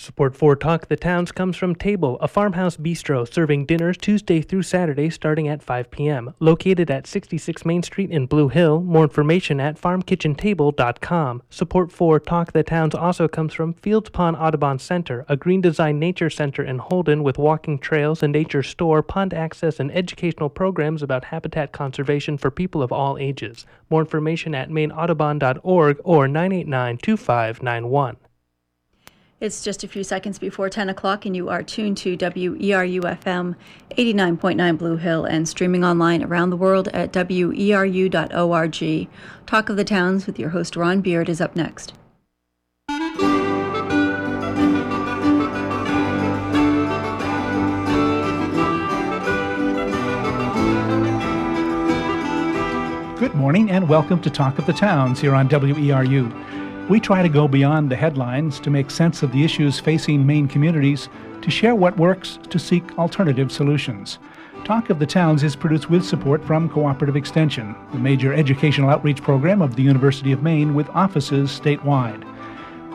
Support for Talk the Towns comes from Table, a farmhouse bistro serving dinners Tuesday through Saturday starting at 5 p.m. Located at 66 Main Street in Blue Hill. More information at farmkitchentable.com. Support for Talk the Towns also comes from Fields Pond Audubon Center, a green design nature center in Holden with walking trails, a nature store, pond access, and educational programs about habitat conservation for people of all ages. More information at maineaudubon.org or 989 2591. It's just a few seconds before 10 o'clock, and you are tuned to WERU FM 89.9 Blue Hill and streaming online around the world at weru.org. Talk of the Towns with your host Ron Beard is up next. Good morning and welcome to Talk of the Towns here on WERU. We try to go beyond the headlines to make sense of the issues facing Maine communities, to share what works, to seek alternative solutions. Talk of the Towns is produced with support from Cooperative Extension, the major educational outreach program of the University of Maine with offices statewide.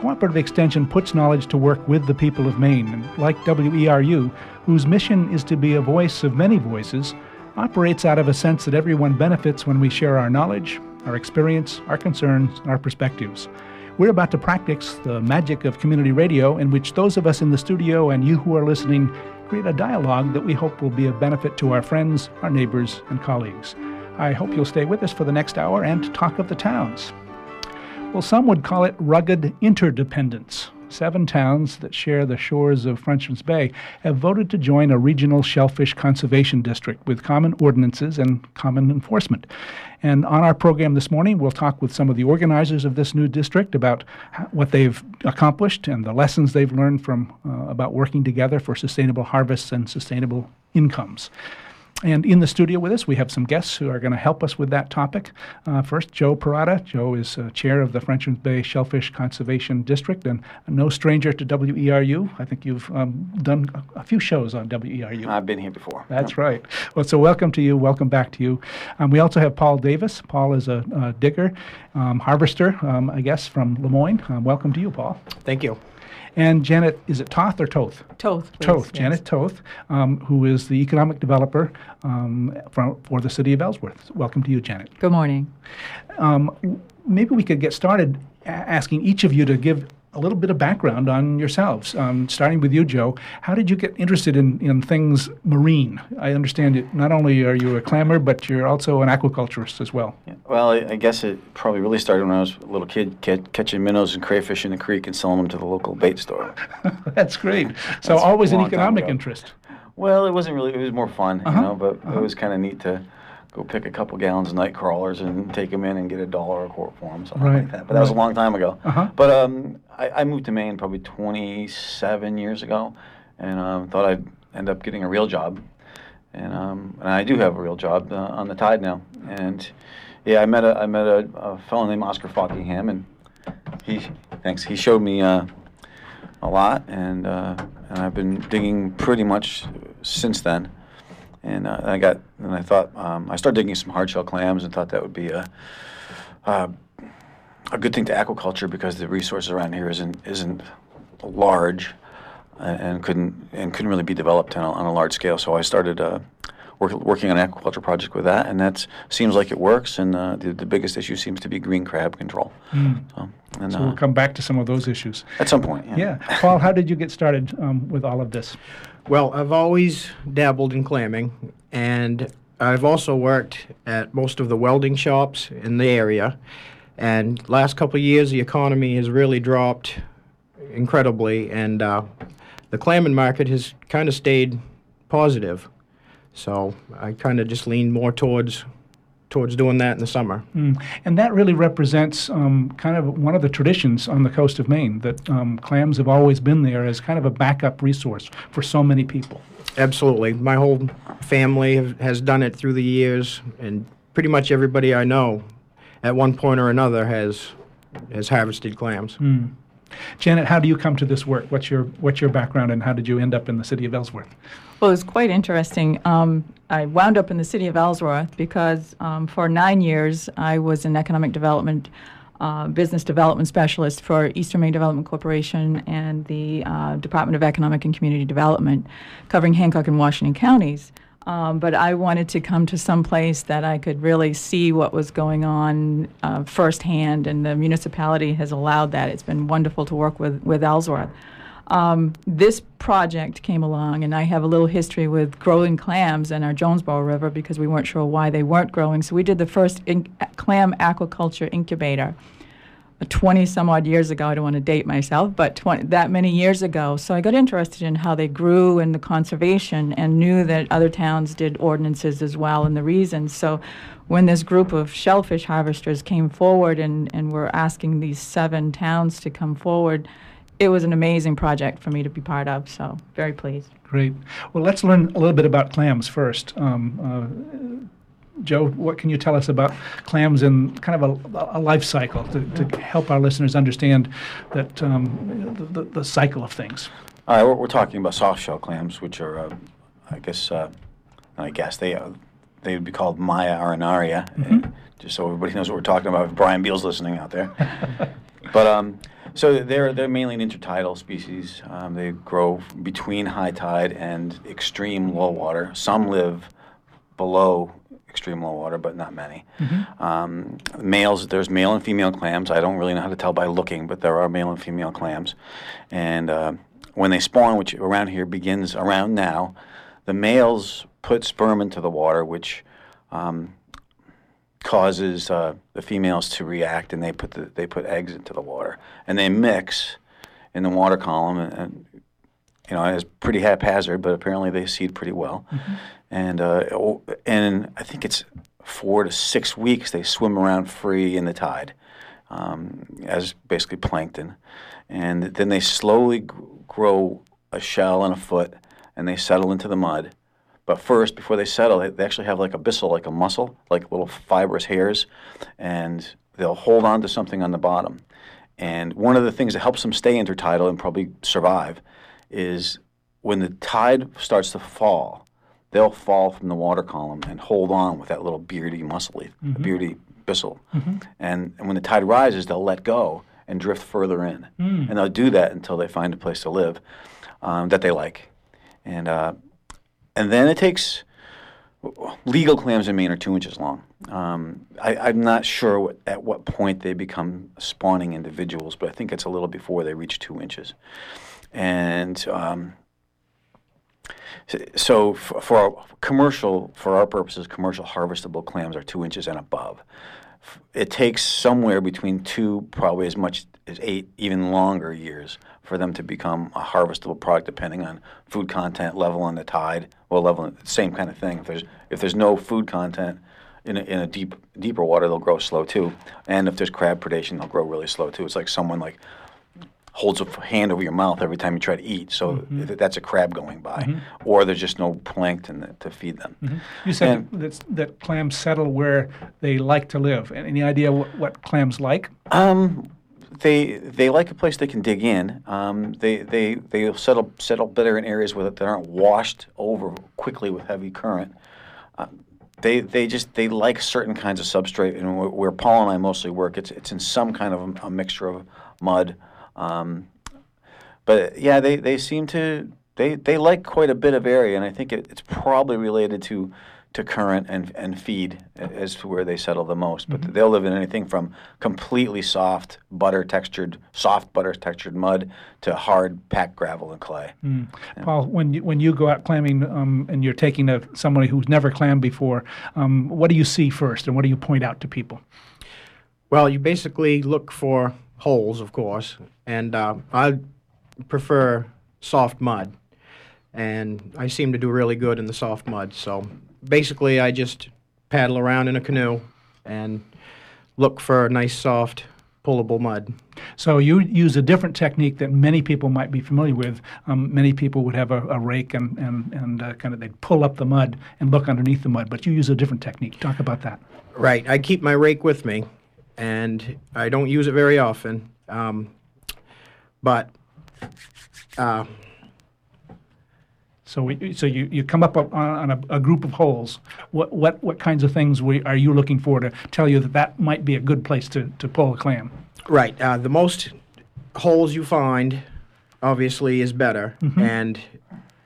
Cooperative Extension puts knowledge to work with the people of Maine, and like WERU, whose mission is to be a voice of many voices, operates out of a sense that everyone benefits when we share our knowledge, our experience, our concerns, and our perspectives. We're about to practice the magic of community radio, in which those of us in the studio and you who are listening create a dialogue that we hope will be of benefit to our friends, our neighbors, and colleagues. I hope you'll stay with us for the next hour and talk of the towns. Well, some would call it rugged interdependence. Seven towns that share the shores of Frenchman's Bay have voted to join a regional shellfish conservation district with common ordinances and common enforcement. And on our program this morning, we'll talk with some of the organizers of this new district about what they've accomplished and the lessons they've learned from uh, about working together for sustainable harvests and sustainable incomes. And in the studio with us, we have some guests who are going to help us with that topic. Uh, first, Joe Parada. Joe is uh, chair of the Frenchman's Bay Shellfish Conservation District and no stranger to WERU. I think you've um, done a, a, few shows on WERU. I've been here before. That's right. Well, so welcome to you. Welcome back to you. Um, we also have Paul Davis. Paul is a, a digger, um, harvester, um, I guess, from Lamoine. Um, welcome to you, Paul. Thank you and Janet, is it Toth or Toth? Toth. Please, Toth. yes. Janet Toth, um, who is the economic developer um, for, for the city of Ellsworth. Welcome to you, Janet. Good morning. Um, maybe we could get started asking each of you to give a little bit of background on yourselves. Um, starting with you, Joe, how did you get interested in, in things marine? I understand it. Not only are you a clammer, but you're also an aquaculturist as well. Yeah. Well, I, I guess it probably really started when I was a little kid, catching minnows and crayfish in the creek and selling them to the local bait store. That's great. So That's always an economic interest. Well, it wasn't really. It was more fun, Uh-huh. you know. But Uh-huh. it was kind of neat to go pick a couple gallons of night crawlers and take them in and get a dollar a quart for them, something Right, like that. But that was a long time ago. Uh-huh. But um, I, I moved to Maine probably 27 years ago, and um, thought I'd end up getting a real job. And um, and I do have a real job uh, on the Tide now. And yeah, I met a I met a, a fellow named Oscar Fockingham, and he thanks. He showed me. Uh, a lot, and uh, and I've been digging pretty much since then. And uh, I got, and I thought um, I started digging some hard shell clams, and thought that would be a uh, a good thing to aquaculture because the resources around here isn't isn't large, and couldn't and couldn't really be developed on a, on a large scale. So I started. Uh, Work, working on an aquaculture project with that, and that seems like it works. And uh, the, the biggest issue seems to be green crab control. So, and, So uh, we'll come back to some of those issues. at some point, yeah. Yeah. Paul, how did you get started um, with all of this? Well, I've always dabbled in clamming, and I've also worked at most of the welding shops in the area. And last couple of years, the economy has really dropped incredibly, and uh, the clamming market has kind of stayed positive. So I kind of just leaned more towards towards doing that in the summer. Mm. And that really represents um, kind of one of the traditions on the coast of Maine that um, clams have always been there as kind of a backup resource for so many people. Absolutely. My whole family have, has done it through the years, and pretty much everybody I know at one point or another has has harvested clams. Mm. Janet, how do you come to this work? What's your what's your background, and how did you end up in the city of Ellsworth? Well, it was quite interesting. Um, I wound up in the city of Ellsworth because um, for nine years I was an economic development uh, business development specialist for Eastern Maine Development Corporation and the uh, Department of Economic and Community Development, covering Hancock and Washington counties. Um, but I wanted to come to some place that I could really see what was going on uh, firsthand, and the municipality has allowed that. It's been wonderful to work with, with Ellsworth. Um, this project came along, and I have a little history with growing clams in our Jonesboro River because we weren't sure why they weren't growing. So we did the first in- clam aquaculture incubator. 20 some odd years ago. I don't want to date myself, but 20, that many years ago. So I got interested in how they grew and the conservation and knew that other towns did ordinances as well and the reasons. So when this group of shellfish harvesters came forward and, and were asking these seven towns to come forward, it was an amazing project for me to be part of. So very pleased. Great. Well, let's learn a little bit about clams first. Um, uh, Joe, what can you tell us about clams in kind of a, a life cycle to, to, help our listeners understand that um, the, the, the, cycle of things? All right, we're, we're, talking about soft shell clams, which are, uh, I guess, uh, I guess they uh, they would be called Mya arenaria, mm-hmm. just so everybody knows what we're talking about. If Brian Beal's listening out there, but um, so they're they're mainly an intertidal species. Um, they grow between high tide and extreme low water. Some live below extreme low water, but not many. Mm-hmm. Um, males, there's male and female clams. I don't really know how to tell by looking, but there are male and female clams. And uh, when they spawn, which around here begins around now, the males put sperm into the water, which um, causes uh, the females to react, and they put the, they put eggs into the water, and they mix in the water column, and, and you know it's pretty haphazard, but apparently they seed pretty well. Mm-hmm and uh, and I think it's four to six weeks they swim around free in the tide um, as basically plankton, and then they slowly g- grow a shell and a foot, and they settle into the mud. But first, before they settle, they actually have like a bristle, like a muscle, like little fibrous hairs, and they'll hold on to something on the bottom. And one of the things that helps them stay intertidal and probably survive is when the tide starts to fall, they'll fall from the water column and hold on with that little beardy muscle, mm-hmm. beardy bristle. Mm-hmm. And, and when the tide rises, they'll let go and drift further in. Mm. And they'll do that until they find a place to live um, that they like. And, uh, and then it takes legal clams in Maine are two inches long. Um, I, am not sure what, at what point they become spawning individuals, but I think it's a little before they reach two inches. And um, so for, our commercial, for our purposes, commercial harvestable clams are two inches and above. It takes somewhere between two, probably as much as eight, even longer years for them to become a harvestable product, depending on food content, level on the tide, well, level, same kind of thing. If there's if there's no food content in a, in a deep deeper water, they'll grow slow too. And if there's crab predation, they'll grow really slow too. It's like someone like holds a hand over your mouth every time you try to eat. So mm-hmm. that's a crab going by, mm-hmm. or there's just no plankton to feed them. Mm-hmm. You said that, that clams settle where they like to live. Any idea what, what clams like? Um, they they like a place they can dig in. Um, they they they settle settle better in areas where they aren't washed over quickly with heavy current. Uh, they they just they like certain kinds of substrate, and where, where Paul and I mostly work, it's it's in some kind of a, a mixture of mud um, but yeah, they, they seem to they, they like quite a bit of area, and I think it, it's probably related to to current and, and feed as to where they settle the most. But mm-hmm. they'll live in anything from completely soft, butter textured, soft butter textured mud to hard packed gravel and clay. Mm. Yeah. Paul, when you, when you go out clamming um, and you're taking a, somebody who's never clammed before, um, what do you see first, and what do you point out to people? Well, you basically look for holes, of course, and uh, I prefer soft mud, and I seem to do really good in the soft mud. So basically, I just paddle around in a canoe and look for nice, soft, pullable mud. So you use a different technique that many people might be familiar with. Um, many people would have a, a rake and and and uh, kind of they'd pull up the mud and look underneath the mud, but you use a different technique. Talk about that. Right. I keep my rake with me, and I don't use it very often. Um, but uh, So we, so you, you come up on, on a, a group of holes. What, what, what kinds of things we, are you looking for to tell you that that might be a good place to, to pull a clam? Right. Uh, the most holes you find, obviously, is better. And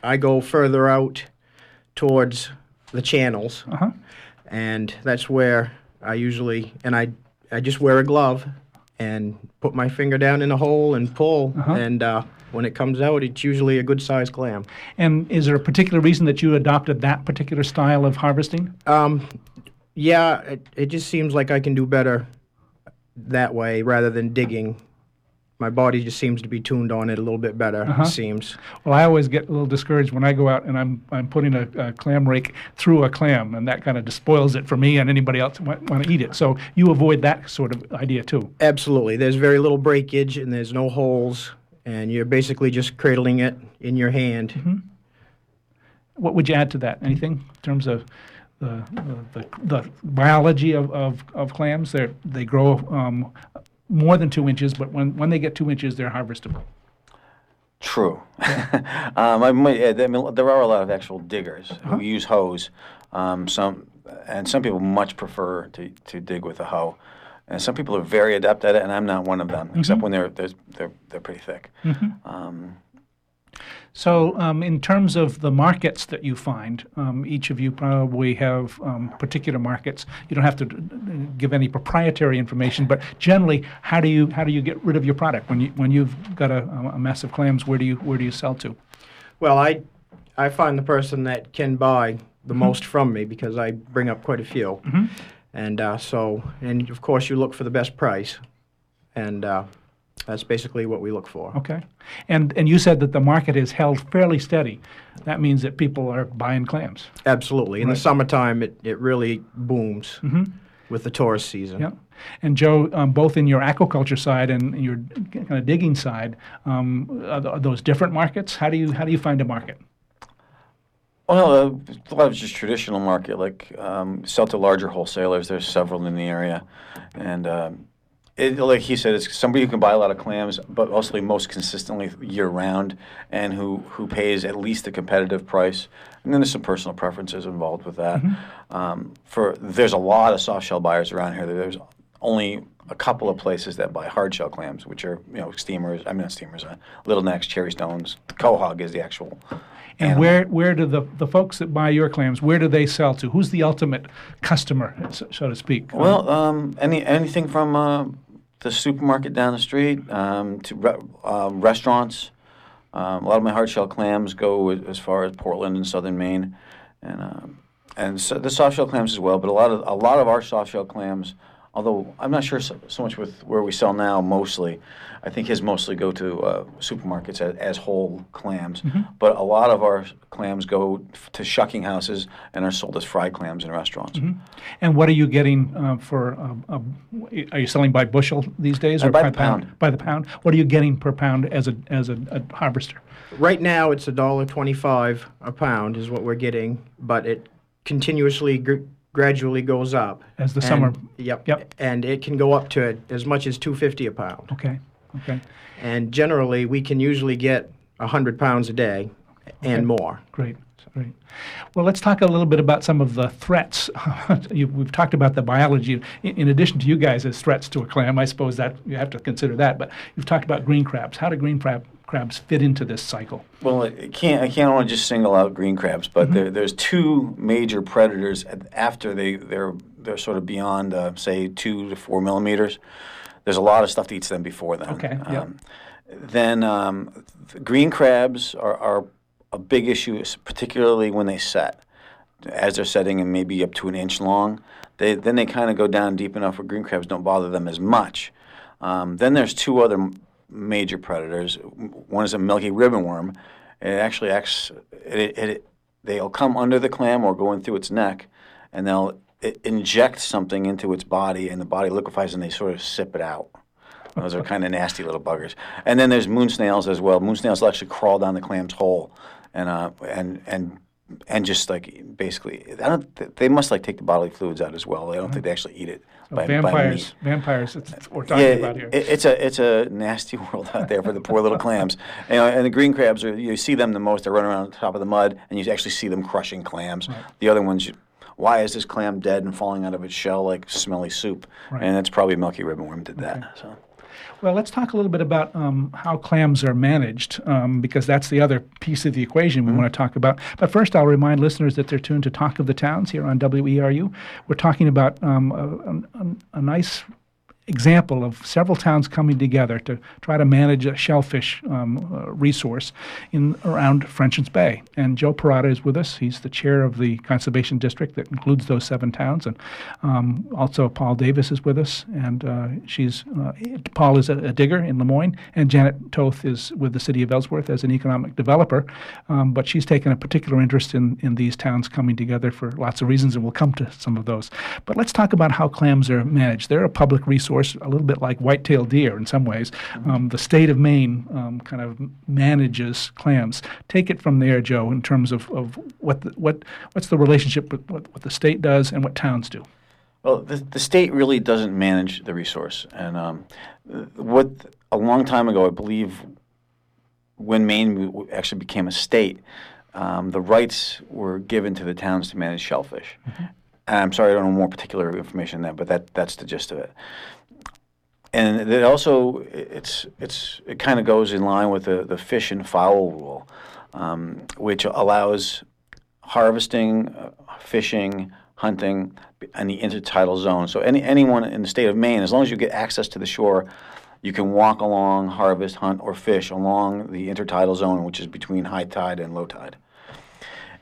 I go further out towards the channels, Uh-huh. and that's where I usually and I I just wear a glove and put my finger down in a hole and pull, and uh, when it comes out, it's usually a good sized clam. And is there a particular reason that you adopted that particular style of harvesting? Um, yeah, it, it just seems like I can do better that way rather than digging. My body just seems to be tuned on it a little bit better. It seems. Well, I always get a little discouraged when I go out and I'm, I'm putting a, a clam rake through a clam, and that kind of despoils it for me and anybody else who might want to eat it. So you avoid that sort of idea too. Absolutely. There's very little breakage and there's no holes, and you're basically just cradling it in your hand. What would you add to that? Anything in terms of the, the, the, the biology of, of, of clams? They're, they grow um, more than two inches, but when, when they get two inches, they're harvestable. True. um, I, add- I mean, there are a lot of actual diggers who use hoes. Um, some and some people much prefer to, to dig with a hoe, and some people are very adept at it. And I'm not one of them, except when they're they're they're, they're pretty thick. Um, So, um, in terms of the markets that you find, um, each of you probably have um, particular markets. You don't have to d- d- give any proprietary information, but generally, how do you how do you get rid of your product when you when you've got a, a mess of clams? Where do you where do you sell to? Well, I, I find the person that can buy the most from me because I bring up quite a few. And uh, so, and of course, you look for the best price. And uh, that's basically what we look for. Okay, and and you said that the market is held fairly steady. That means that people are buying clams. Absolutely. In the summertime, it, it really booms with the tourist season. Yeah. And Joe, um, both in your aquaculture side and your kind of digging side, um, are, th- are those different markets? How do you how do you find a market? Well, uh, a lot of just traditional market, like um, sell to larger wholesalers. There's several in the area, and um, it, like he said, it's somebody who can buy a lot of clams, but also most consistently year round, and who who pays at least a competitive price. And then there's some personal preferences involved with that. Um, for there's a lot of soft shell buyers around here. There's only a couple of places that buy hard shell clams, which are you know steamers. I mean not steamers, uh, little necks, cherry stones. Quahog is the actual. And animal. where where do the, the folks that buy your clams, where do they sell to? Who's the ultimate customer, so, so to speak? Well, um, any anything from uh, the supermarket down the street um, to re- um, restaurants. Um, a lot of my hard shell clams go as far as Portland and southern Maine, and um, and so the soft shell clams as well. But a lot of a lot of our soft shell clams, although I'm not sure so, so much with where we sell now. Mostly, I think his mostly go to uh, supermarkets as, as whole clams. But a lot of our clams go f- to shucking houses and are sold as fried clams in restaurants. and what are you getting uh, for? Uh, uh, are you selling by bushel these days, Uh, or by the pound. By the pound. What are you getting per pound as a as a, a harvester? Right now, it's a dollar twenty-five a pound is what we're getting, but it continuously gr- gradually goes up As the And- summer- Yep. Yep. And it can go up to as much as two fifty a pound. Okay. Okay. And generally, we can usually get hundred pounds a day and more. Great, great. Well, let's talk a little bit about some of the threats. you, we've talked about the biology. In, in addition to you guys as threats to a clam, I suppose that you have to consider that. But you've talked about green crabs. How do green crab, crabs fit into this cycle? Well, I can't. I can't want to just single out green crabs, but there, there's two major predators after they they're they're sort of beyond uh, say two to four millimeters. There's a lot of stuff that eats them before then. Okay, yep. Um, then um, green crabs are, are a big issue, particularly when they set. As they're setting and maybe up to an inch long, they then they kind of go down deep enough where green crabs don't bother them as much. Um, then there's two other m- major predators. One is a milky ribbon worm. It actually acts. It, it, it, they'll come under the clam or go in through its neck, and they'll inject something into its body, and the body liquefies, and they sort of sip it out. Those are kind of nasty little buggers. And then there's moon snails as well. Moon snails will actually crawl down the clam's hole, and uh, and and and just like basically, I don't. They must like take the bodily fluids out as well. I don't think they actually eat it. by, by vampires, meat. vampires. What we're talking yeah, about here. it- it's a it's a nasty world out there for the poor little clams. You know, and the green crabs are you see them the most. They run around on top of the mud, and you actually see them crushing clams. The other ones, you, why is this clam dead and falling out of its shell like smelly soup? Right. And that's probably milky ribbon worm did that. So. Well, let's talk a little bit about um, how clams are managed, um, because that's the other piece of the equation we want to talk about. But first, I'll remind listeners that they're tuned to Talk of the Towns here on WERU. We're talking about um, a, a, a nice example of several towns coming together to try to manage a shellfish um, uh, resource in around Frenchman's Bay. And Joe Parada is with us. He's the chair of the conservation district that includes those seven towns. And um, also Paul Davis is with us, and uh, she's uh, Paul is a, a digger in Lamoine, and Janet Toth is with the city of Ellsworth as an economic developer. Um, but she's taken a particular interest in in these towns coming together for lots of reasons, and we'll come to some of those. But let's talk about how clams are managed. They're a public resource, a little bit like white-tailed deer in some ways. Um, the state of Maine um, kind of manages clams. Take it from there, Joe, in terms of, of what the, what what's the relationship with what, what the state does and what towns do. Well, the, the state really doesn't manage the resource, and um, what a long time ago, I believe, when Maine actually became a state, um, the rights were given to the towns to manage shellfish. And I'm sorry, I don't know more particular information than that, but that that's the gist of it. And it also it's it's it kind of goes in line with the, the fish and fowl rule, um, which allows harvesting, uh, fishing, hunting, and the intertidal zone. So any anyone in the state of Maine, as long as you get access to the shore, you can walk along, harvest, hunt, or fish along the intertidal zone, which is between high tide and low tide.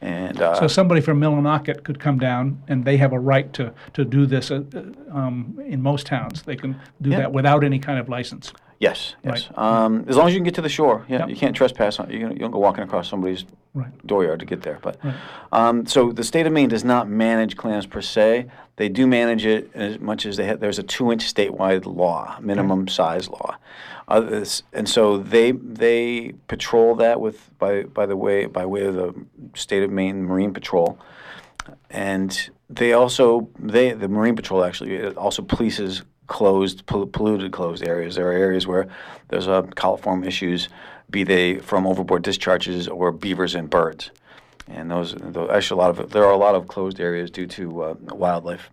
And uh, So somebody from Millinocket could come down, and they have a right to, to do this uh, uh, um, in most towns. They can do Yeah. that without any kind of license. Yes, yes. Right. Um, as long as you can get to the shore, yeah, Yep. you can't trespass. On, you, don't- you don't go walking across somebody's Right. dooryard to get there. But um, so the state of Maine does not manage clams per se. They do manage it as much as they have. There's a two-inch statewide law, minimum size law, Others, and so they they patrol that with by by the way by way of the state of Maine Marine Patrol, and they also they the Marine Patrol actually also polices closed pol- polluted closed areas. There are areas where there's a coliform issues, be they from overboard discharges or beavers and birds, and those, those actually a lot of there are a lot of closed areas due to uh, wildlife.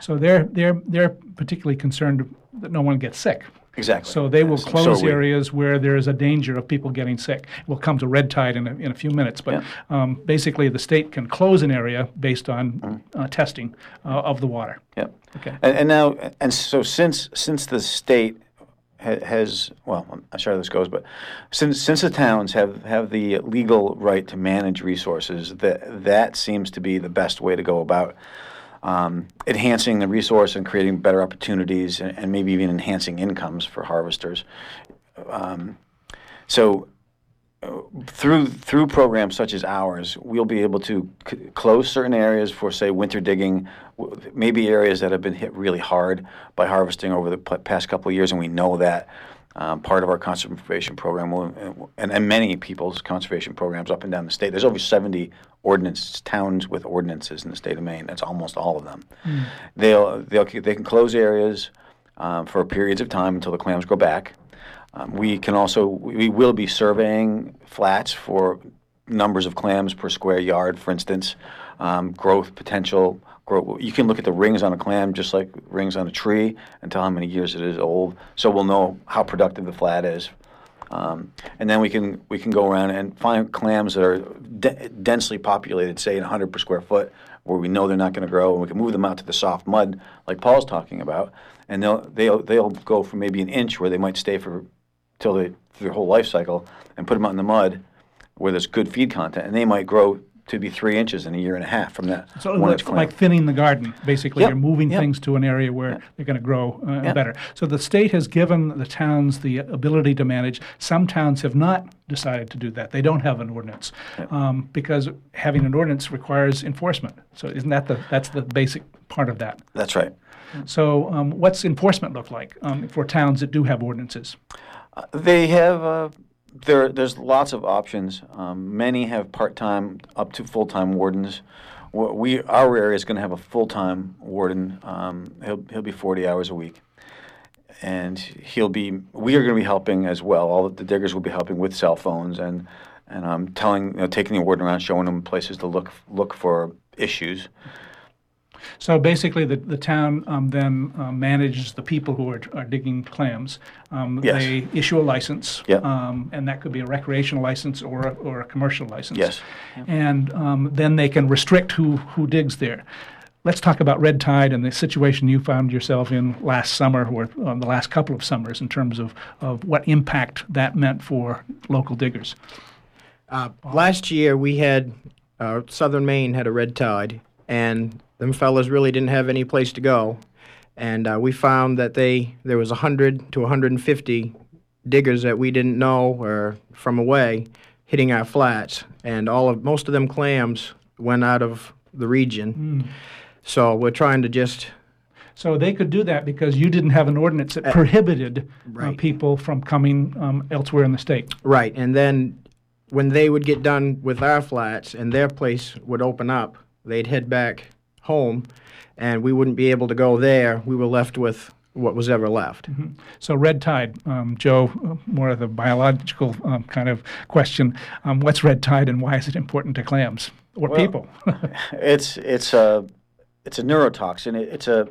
So they're, they're, they're particularly concerned that no one gets sick. Exactly. So they will so close we. areas where there is a danger of people getting sick. We'll come to red tide in a, in a few minutes, but um, basically the state can close an area based on Mm-hmm. uh, testing uh, of the water. Yep. Okay. And, and now, and so since since the state ha- has, well, I'm not sure how this goes, but since since the towns have have the legal right to manage resources, that that seems to be the best way to go about. Um, enhancing the resource and creating better opportunities and, and maybe even enhancing incomes for harvesters. Um, so through through programs such as ours, we'll be able to c- close certain areas for, say, winter digging, maybe areas that have been hit really hard by harvesting over the p- past couple of years, and we know that. Um, part of our conservation program, will, and, and many people's conservation programs up and down the state. There's over 70 ordinance towns with ordinances in the state of Maine. That's almost all of them. They'll, they'll they can close areas um, for periods of time until the clams grow back. Um, we can also we will be surveying flats for numbers of clams per square yard, for instance, um, growth potential. Grow, you can look at the rings on a clam just like rings on a tree and tell how many years it is old. So we'll know how productive the flat is. Um, and then we can we can go around and find clams that are de- densely populated, say 100 per square foot, where we know they're not going to grow, and we can move them out to the soft mud, like Paul's talking about, and they'll they'll they'll go for maybe an inch where they might stay for till they their whole life cycle, and put them out in the mud where there's good feed content, and they might grow to be three inches in a year and a half from that So one like, inch like thinning the garden, basically. Yep, You're moving yep. things to an area where they're going to grow uh, Yep. better. So the state has given the towns the ability to manage. Some towns have not decided to do that. They don't have an ordinance um, because having an ordinance requires enforcement. So isn't that the that's the basic part of that? That's right. So um, what's enforcement look like um, for towns that do have ordinances? They have uh, there. There's lots of options. Um, many have part-time up to full-time wardens, we our area is going to have a full time warden. Um, he'll he'll be 40 hours a week, and he'll be. We are going to be helping as well. All the diggers will be helping with cell phones and and um, telling, you know, taking the warden around, showing them places to look look for issues. So basically, the, the town um, then uh, manages the people who are, are digging clams. Um, Yes. They issue a license. Yep. Um, and that could be a recreational license or a, or a commercial license. Yes. And um, then they can restrict who, who digs there. Let's talk about red tide and the situation you found yourself in last summer or um, the last couple of summers in terms of, of what impact that meant for local diggers. Uh, last year we had uh, Southern Maine had a red tide, and them fellas really didn't have any place to go, and uh, we found that they there was 100 to 150 diggers that we didn't know or from away hitting our flats, and all of most of them clams went out of the region. So we're trying to just So they could do that because you didn't have an ordinance that prohibited uh, right. people from coming um, elsewhere in the state. Right, and then when they would get done with our flats and their place would open up, they'd head back home, and we wouldn't be able to go there. We were left with what was ever left. So red tide, um, Joe, uh, more of the biological um, kind of question. Um, what's red tide and why is it important to clams or Well- people? It's it's a it's a neurotoxin. It, it's a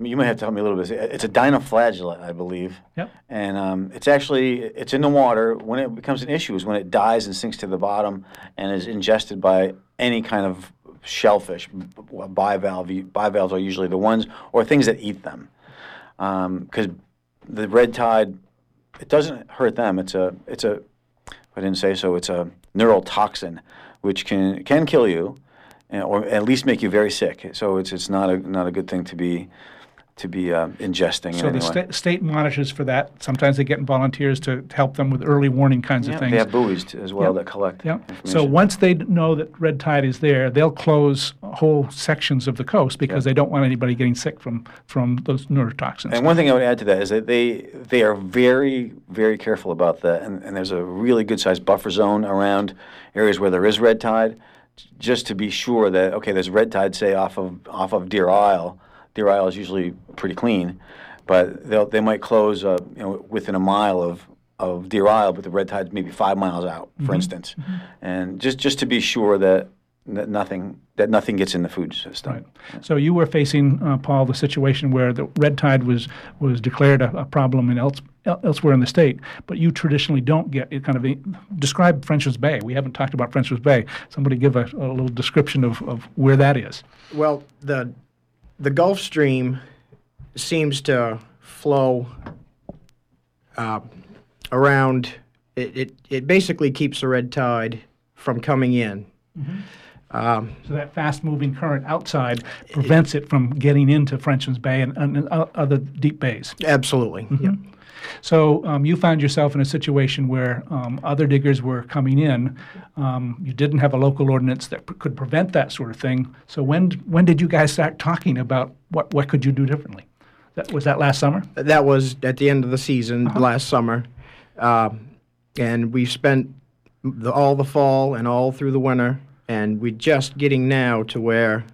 you may have to help me a little bit. It's a dinoflagellate, I believe. Yep. And um, it's actually it's in the water. When it becomes an issue is when it dies and sinks to the bottom and is ingested by any kind of shellfish. Bivalve bivalves are usually the ones or things that eat them. Um, because the red tide, it doesn't hurt them. It's a it's a I didn't say so. It's a neurotoxin, which can can kill you, eh, or at least make you very sick. So it's it's not a not a good thing to be to be uh, ingesting. so the sta- state monitors for that. Sometimes they get volunteers to, help them with early warning kinds Yeah, of things. they have buoys as well Yep. that collect Yeah. information. So once they know that red tide is there, they'll close whole sections of the coast because they don't want anybody getting sick from from those neurotoxins. And one thing I would add to that is that they they are very very careful about that, and, and there's a really good sized buffer zone around areas where there is red tide, just to be sure that okay, there's red tide say off of off of Deer Isle. Deer Isle is usually pretty clean, but they'll they might close uh, you know within a mile of of Deer Isle, but the red tide's maybe five miles out, for instance, and just just to be sure that that nothing that nothing gets in the food system. Right. So you were facing, uh, Paul, the situation where the red tide was was declared a, a problem in else, el- elsewhere in the state, but you traditionally don't get it. Kind of a, describe French's Bay. We haven't talked about French's Bay. Somebody give a, a little description of, of where that is. Well, the the Gulf Stream seems to flow uh, around. It, it it basically keeps the red tide from coming in. Mm-hmm. Um, so that fast-moving current outside prevents it from getting into Frenchman's Bay and, and, and other deep bays. Absolutely. Mm-hmm. Yep. So um, you found yourself in a situation where um, other diggers were coming in. Um, you didn't have a local ordinance that p- could prevent that sort of thing. So when when did you guys start talking about what what could you do differently? That, was that last summer? That was at the end of the season last summer, um, and we spent the, all the fall and all through the winter, and we're just getting now to where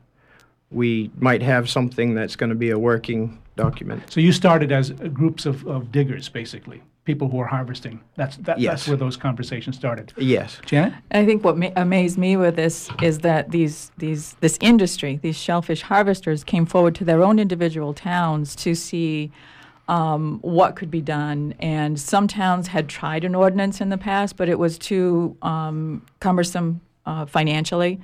we might have something that's going to be a working document. So you started as groups of, of diggers, basically, people who are harvesting. That's that, that's where those conversations started. Yes. Janet? I think what ma- amazed me with this is that these these this industry, these shellfish harvesters, came forward to their own individual towns to see um, what could be done. And some towns had tried an ordinance in the past, but it was too um, cumbersome uh, financially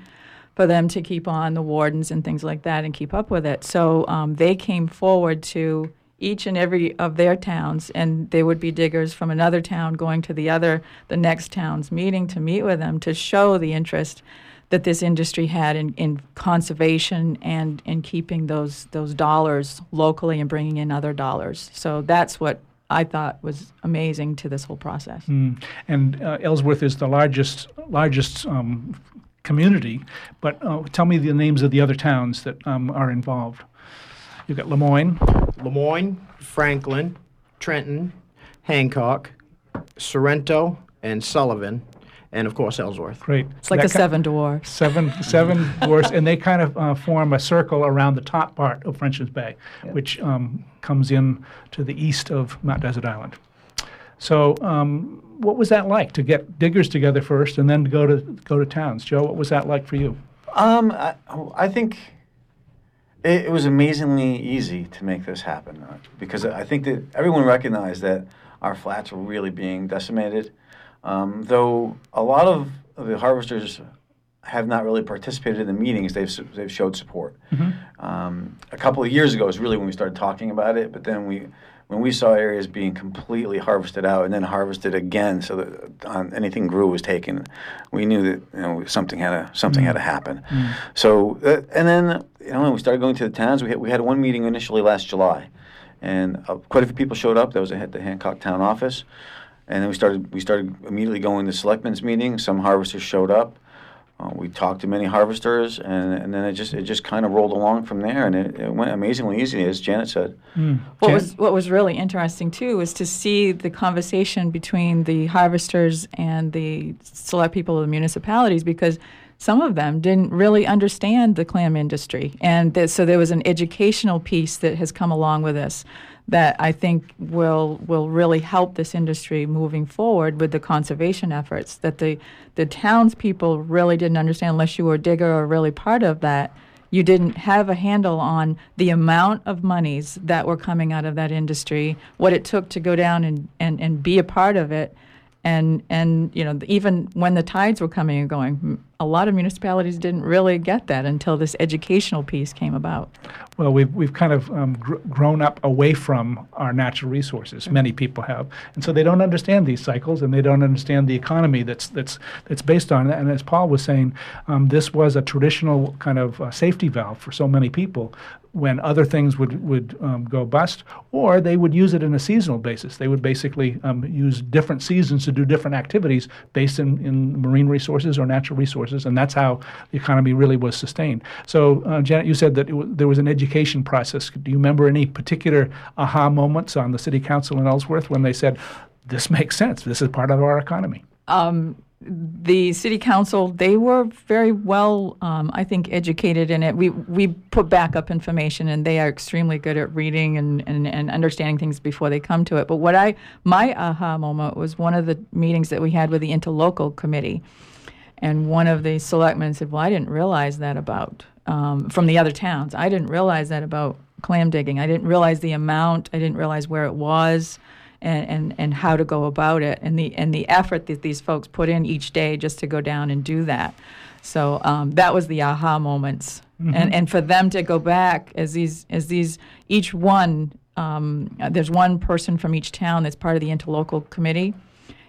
for them to keep on the wardens and things like that and keep up with it. So um, they came forward to each and every of their towns, and there would be diggers from another town going to the other, the next town's meeting to meet with them to show the interest that this industry had in, in conservation and in keeping those those dollars locally and bringing in other dollars. So that's what I thought was amazing to this whole process. Mm. And uh, Ellsworth is the largest largest um, community, but uh, tell me the names of the other towns that um, are involved. You've got Lamoine, Lamoine, Franklin, Trenton, Hancock, Sorrento, and Sullivan. and of course Ellsworth. Great. It's like That the ki- seven dwarfs. Seven, seven dwarfs, and they kind of uh, form a circle around the top part of Frenchman's Bay, which um, comes in to the east of Mount Desert Island. So, um, what was that like to get diggers together first, and then to go to go to towns? Joe, what was that like for you? Um, I, I think it, it was amazingly easy to make this happen uh, because I think that everyone recognized that our flats were really being decimated. Um, though a lot of the harvesters have not really participated in the meetings, they've they've showed support. Um, a couple of years ago is really when we started talking about it, but then we. When we saw areas being completely harvested out and then harvested again, so that um, anything grew was taken, we knew that you know something had to something had to happen. So uh, and then you know we started going to the towns. We had, we had one meeting initially last July, and uh, quite a few people showed up. That was at the Hancock Town office, and then we started we started immediately going to selectmen's meetings. Some harvesters showed up. Uh, we talked to many harvesters, and, and then it just it just kind of rolled along from there, and it, it went amazingly easy, as Janet said. What Jan? was what was really interesting too was to see the conversation between the harvesters and the select people of the municipalities because some of them didn't really understand the clam industry, and th- so there was an educational piece that has come along with this that I think will will really help this industry moving forward with the conservation efforts that the the townspeople really didn't understand unless you were a digger or really part of that you didn't have a handle on the amount of monies that were coming out of that industry, what it took to go down and, and, and be a part of it. And, and you know even when the tides were coming and going, a lot of municipalities didn't really get that until this educational piece came about. Well, we've, we've kind of um, gr- grown up away from our natural resources. Many people have, and so they don't understand these cycles, and they don't understand the economy that's that's that's based on it. And as Paul was saying, um, this was a traditional kind of uh, safety valve for so many people. When other things would would um, go bust, or they would use it in a seasonal basis. They would basically um, use different seasons to do different activities based in, in marine resources or natural resources, and that's how the economy really was sustained. So, uh, Janet, you said that w- there was an education process. Do you remember any particular aha moments on the city council in Ellsworth when they said, "This makes sense. This is part of our economy"? the city council they were very well um, i think educated in it we we put backup information and they are extremely good at reading and, and, and understanding things before they come to it but what i my aha moment was one of the meetings that we had with the interlocal committee and one of the selectmen said well i didn't realize that about um, from the other towns. I didn't realize that about clam digging. I didn't realize the amount. I didn't realize where it was and, and, and how to go about it. And the and the effort that these folks put in each day just to go down and do that. So um, that was the aha moments, and and for them to go back as these as these each one um, there's one person from each town that's part of the interlocal committee.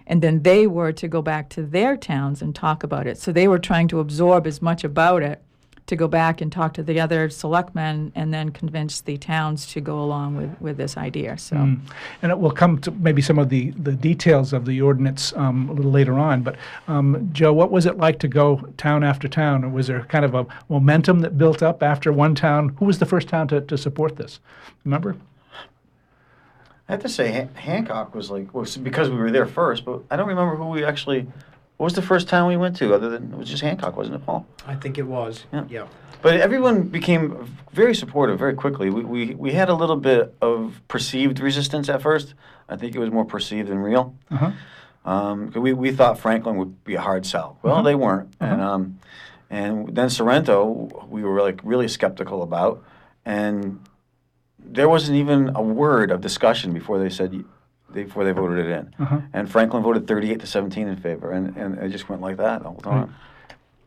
And then they were to go back to their towns and talk about it. So they were trying to absorb as much about it to go back and talk to the other selectmen and then convince the towns to go along with, with this idea. So. And it will come to maybe some of the, the details of the ordinance um, a little later on. But um, Joe, what was it like to go town after town? Was there kind of a momentum that built up after one town? Who was the first town to, to support this? Remember? I have to say, Han- Hancock was like was because we were there first, but I don't remember who we actually. What was the first town we went to? Other than it was just Hancock, wasn't it, Paul? I think it was. Yeah. yeah. But everyone became very supportive very quickly. We, we, we had a little bit of perceived resistance at first. I think it was more perceived than real. Uh-huh. Um, 'cause we, we thought Franklin would be a hard sell. Well, Uh-huh. they weren't. And, um, and then Sorrento, we were like really skeptical about. And there wasn't even a word of discussion before they said, before they voted it in. Uh-huh. And Franklin voted 38 to 17 in favor. And, and it just went like that all the time.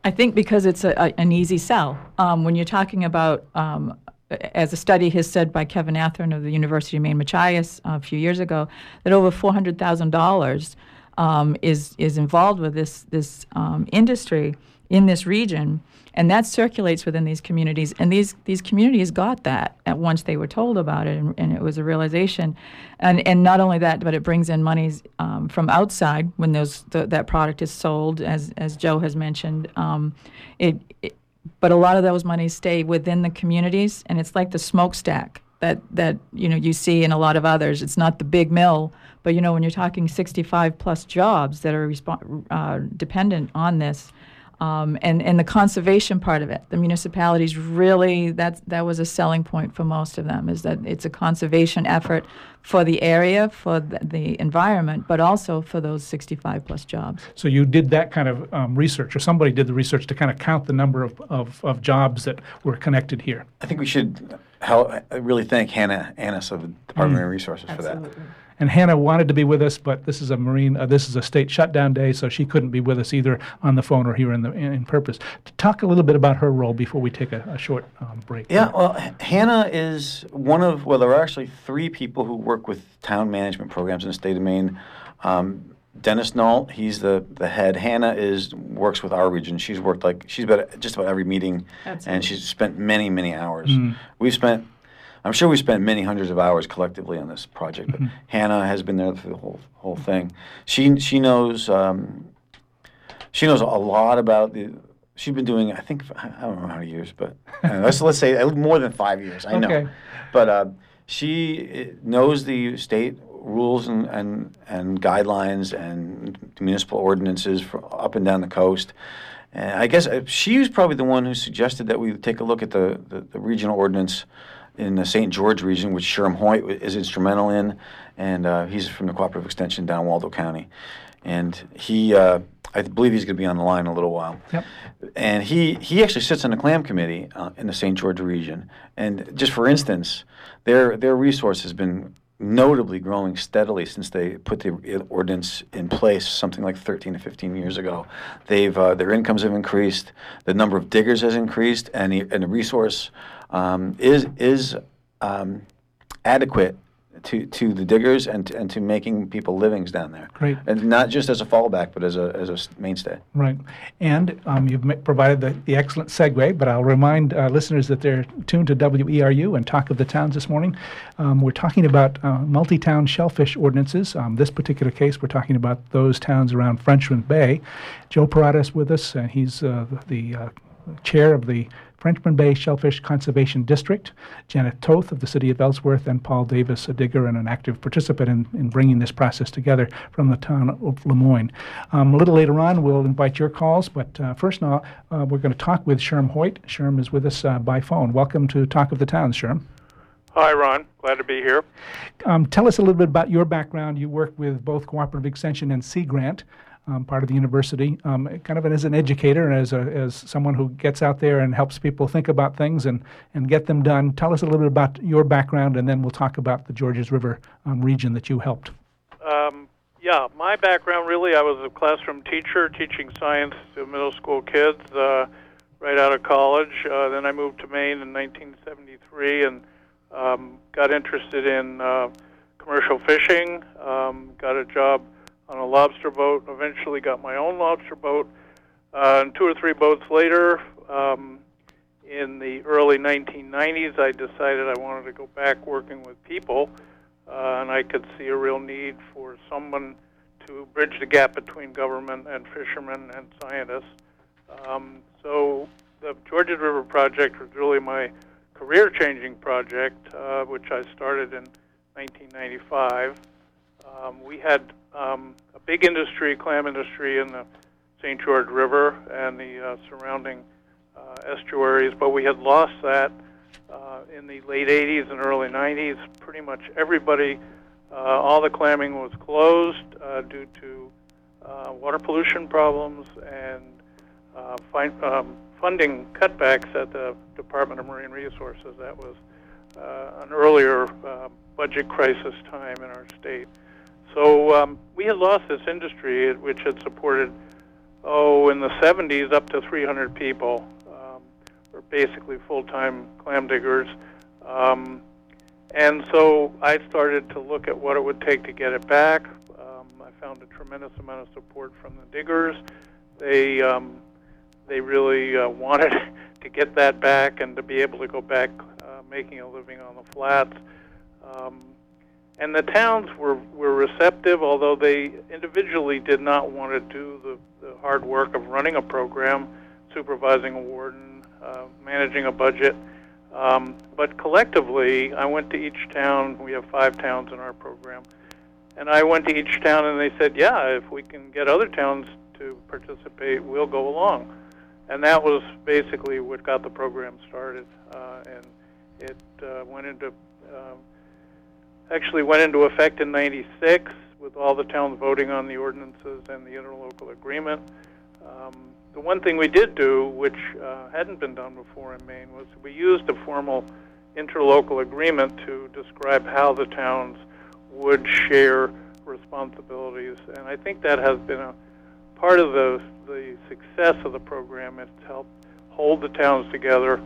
I think because it's a, a, an easy sell. Um, when you're talking about, um, as a study has said by Kevin Athearn of the University of Maine Machias a few years ago, that over four hundred thousand dollars um, is is involved with this this um, industry in this region, and that circulates within these communities. And these these communities got that at once they were told about it, and, and it was a realization. And and not only that, but it brings in monies um, from outside when those the, that product is sold, as as Joe has mentioned. Um, it, it but a lot of those monies stay within the communities, and it's like the smokestack that that you know you see in a lot of others. It's not the big mill But you know, when you're talking 65 plus jobs that are uh, dependent on this, um, and and the conservation part of it, the municipalities really that that was a selling point for most of them is that it's a conservation effort for the area, for the, the environment, but also for those 65 plus jobs. So you did that kind of um, research, or somebody did the research to kind of count the number of, of, of jobs that were connected here. I think we should help, really thank Hannah Annis of the Department of Marine Resources for that. And Hannah wanted to be with us, but this is a marine, uh, this is a state shutdown day, so she couldn't be with us either on the phone or here in the in, in purpose. To talk a little bit about her role before we take a, a short um, break. Yeah, well, Hannah is one of, well, there are actually three people who work with town management programs in the state of Maine. Um, Dennis Nault, he's the, the head. Hannah is works with our region. She's worked like she's been at just about every meeting, and she's spent many many hours. We've spent, I'm sure we spent many hundreds of hours collectively on this project. But Hannah has been there for the whole whole thing. She she knows um, she knows a lot about the. She's been doing, I think, I don't know how many years, but uh, let's let's say more than five years. I know, Okay. but uh, she uh, knows the state rules and, and, and guidelines and municipal ordinances for up and down the coast. And I guess uh, she was probably the one who suggested that we take a look at the, the, the regional ordinance in the St. George region, which Sherm Hoyt is instrumental in, and uh, he's from the Cooperative Extension down Waldo County. And he, uh, I believe he's going to be on the line in a little while. Yep. And he, he actually sits on the clam committee uh, in the St. George region. And just for instance, their, their resource has been notably growing steadily since they put the ordinance in place something like 13 to 15 years ago. They've, uh, their incomes have increased, the number of diggers has increased, and the, and the resource um, is, is um, adequate to, to the diggers and, to- and to making people livings down there. Great. And not just as a fallback, but as a, as a mainstay. Right. And um, you've ma- provided the, the excellent segue, but I'll remind uh, listeners that they're tuned to WERU and Talk of the Towns this morning. Um, we're talking about uh, multi town shellfish ordinances. Um, this particular case, we're talking about those towns around Frenchman Bay. Joe Parada is with us, and he's uh, the uh, chair of the Frenchman Bay Shellfish Conservation District, Janet Toth of the City of Ellsworth, and Paul Davis, a digger and an active participant in, in bringing this process together from the town of Lamoine. Um, a little later on, we'll invite your calls, but uh, first now, uh, we're going to talk with Sherm Hoyt. Sherm is with us uh, by phone. Welcome to Talk of the Town, Sherm. Hi, Ron. Glad to be here. Um, tell us a little bit about your background. You work with both Cooperative Extension and Sea Grant, um, part of the university, um, kind of as an educator and as, a, as someone who gets out there and helps people think about things and, and get them done. Tell us a little bit about your background, and then we'll talk about the Georges River um, region that you helped. Um, yeah, my background really, I was a classroom teacher teaching science to middle school kids uh, right out of college. Uh, then I moved to Maine in 1973 and um, got interested in uh, commercial fishing. Um, got a job on a lobster boat. Eventually, got my own lobster boat. Uh, and two or three boats later, um, in the early 1990s, I decided I wanted to go back working with people, uh, and I could see a real need for someone to bridge the gap between government and fishermen and scientists. Um, so the Georges River Project was really my career-changing project, uh, which I started in 1995. Um, we had um, a big industry, clam industry, in the St. George River and the uh, surrounding uh, estuaries, but we had lost that uh, in the late 80s and early 90s. Pretty much everybody, uh, all the clamming was closed uh, due to uh, water pollution problems and uh, um, funding cutbacks at the Department of Marine Resources. That was uh, an earlier uh, budget crisis time in our state. So um, we had lost this industry, which had supported, oh, in the 70s, up to 300 people, um, were basically full-time clam diggers. Um, and so I started to look at what it would take to get it back. Um, I found a tremendous amount of support from the diggers. They um, they really uh, wanted to get that back and to be able to go back uh, making a living on the flats. Um, and the towns were, were receptive, although they individually did not want to do the, the hard work of running a program, supervising a warden, uh, managing a budget. Um, but collectively, I went to each town. We have five towns in our program, And I went to each town and they said, yeah, if we can get other towns to participate, we'll go along. And that was basically what got the program started. Uh, and it uh, went into, um, actually went into effect in 96 with all the towns voting on the ordinances and the interlocal agreement. Um, the one thing we did do, which uh, hadn't been done before in Maine, was we used a formal interlocal agreement to describe how the towns would share responsibilities. And I think that has been a part of the, the success of the program. It's helped hold the towns together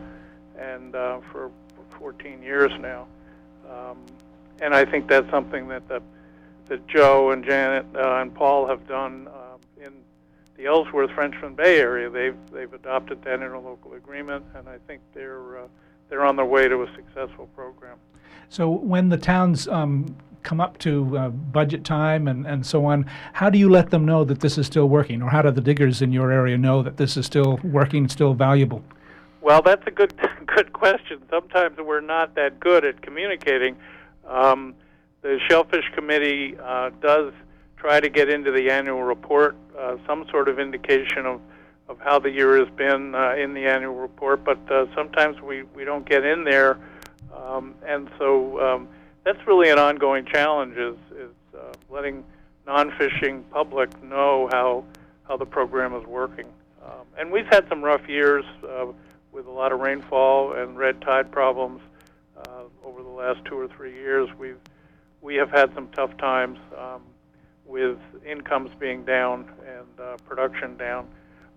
and uh, for 14 years now. Um, and I think that's something that the, that Joe and Janet uh, and Paul have done um, in the Ellsworth Frenchman Bay area. They've they've adopted that interlocal agreement, and I think they're uh, they're on their way to a successful program. So when the towns um, come up to uh, budget time and, and so on, how do you let them know that this is still working? Or how do the diggers in your area know that this is still working, still valuable? Well, that's a good good question. Sometimes we're not that good at communicating. Um, the Shellfish Committee uh, does try to get into the annual report uh, some sort of indication of, of how the year has been uh, in the annual report, but uh, sometimes we, we don't get in there. Um, and so um, that's really an ongoing challenge is, is uh, letting non-fishing public know how, how the program is working. Um, and we've had some rough years uh, with a lot of rainfall and red tide problems over the last two or three years. We've we have had some tough times um, with incomes being down and uh, production down.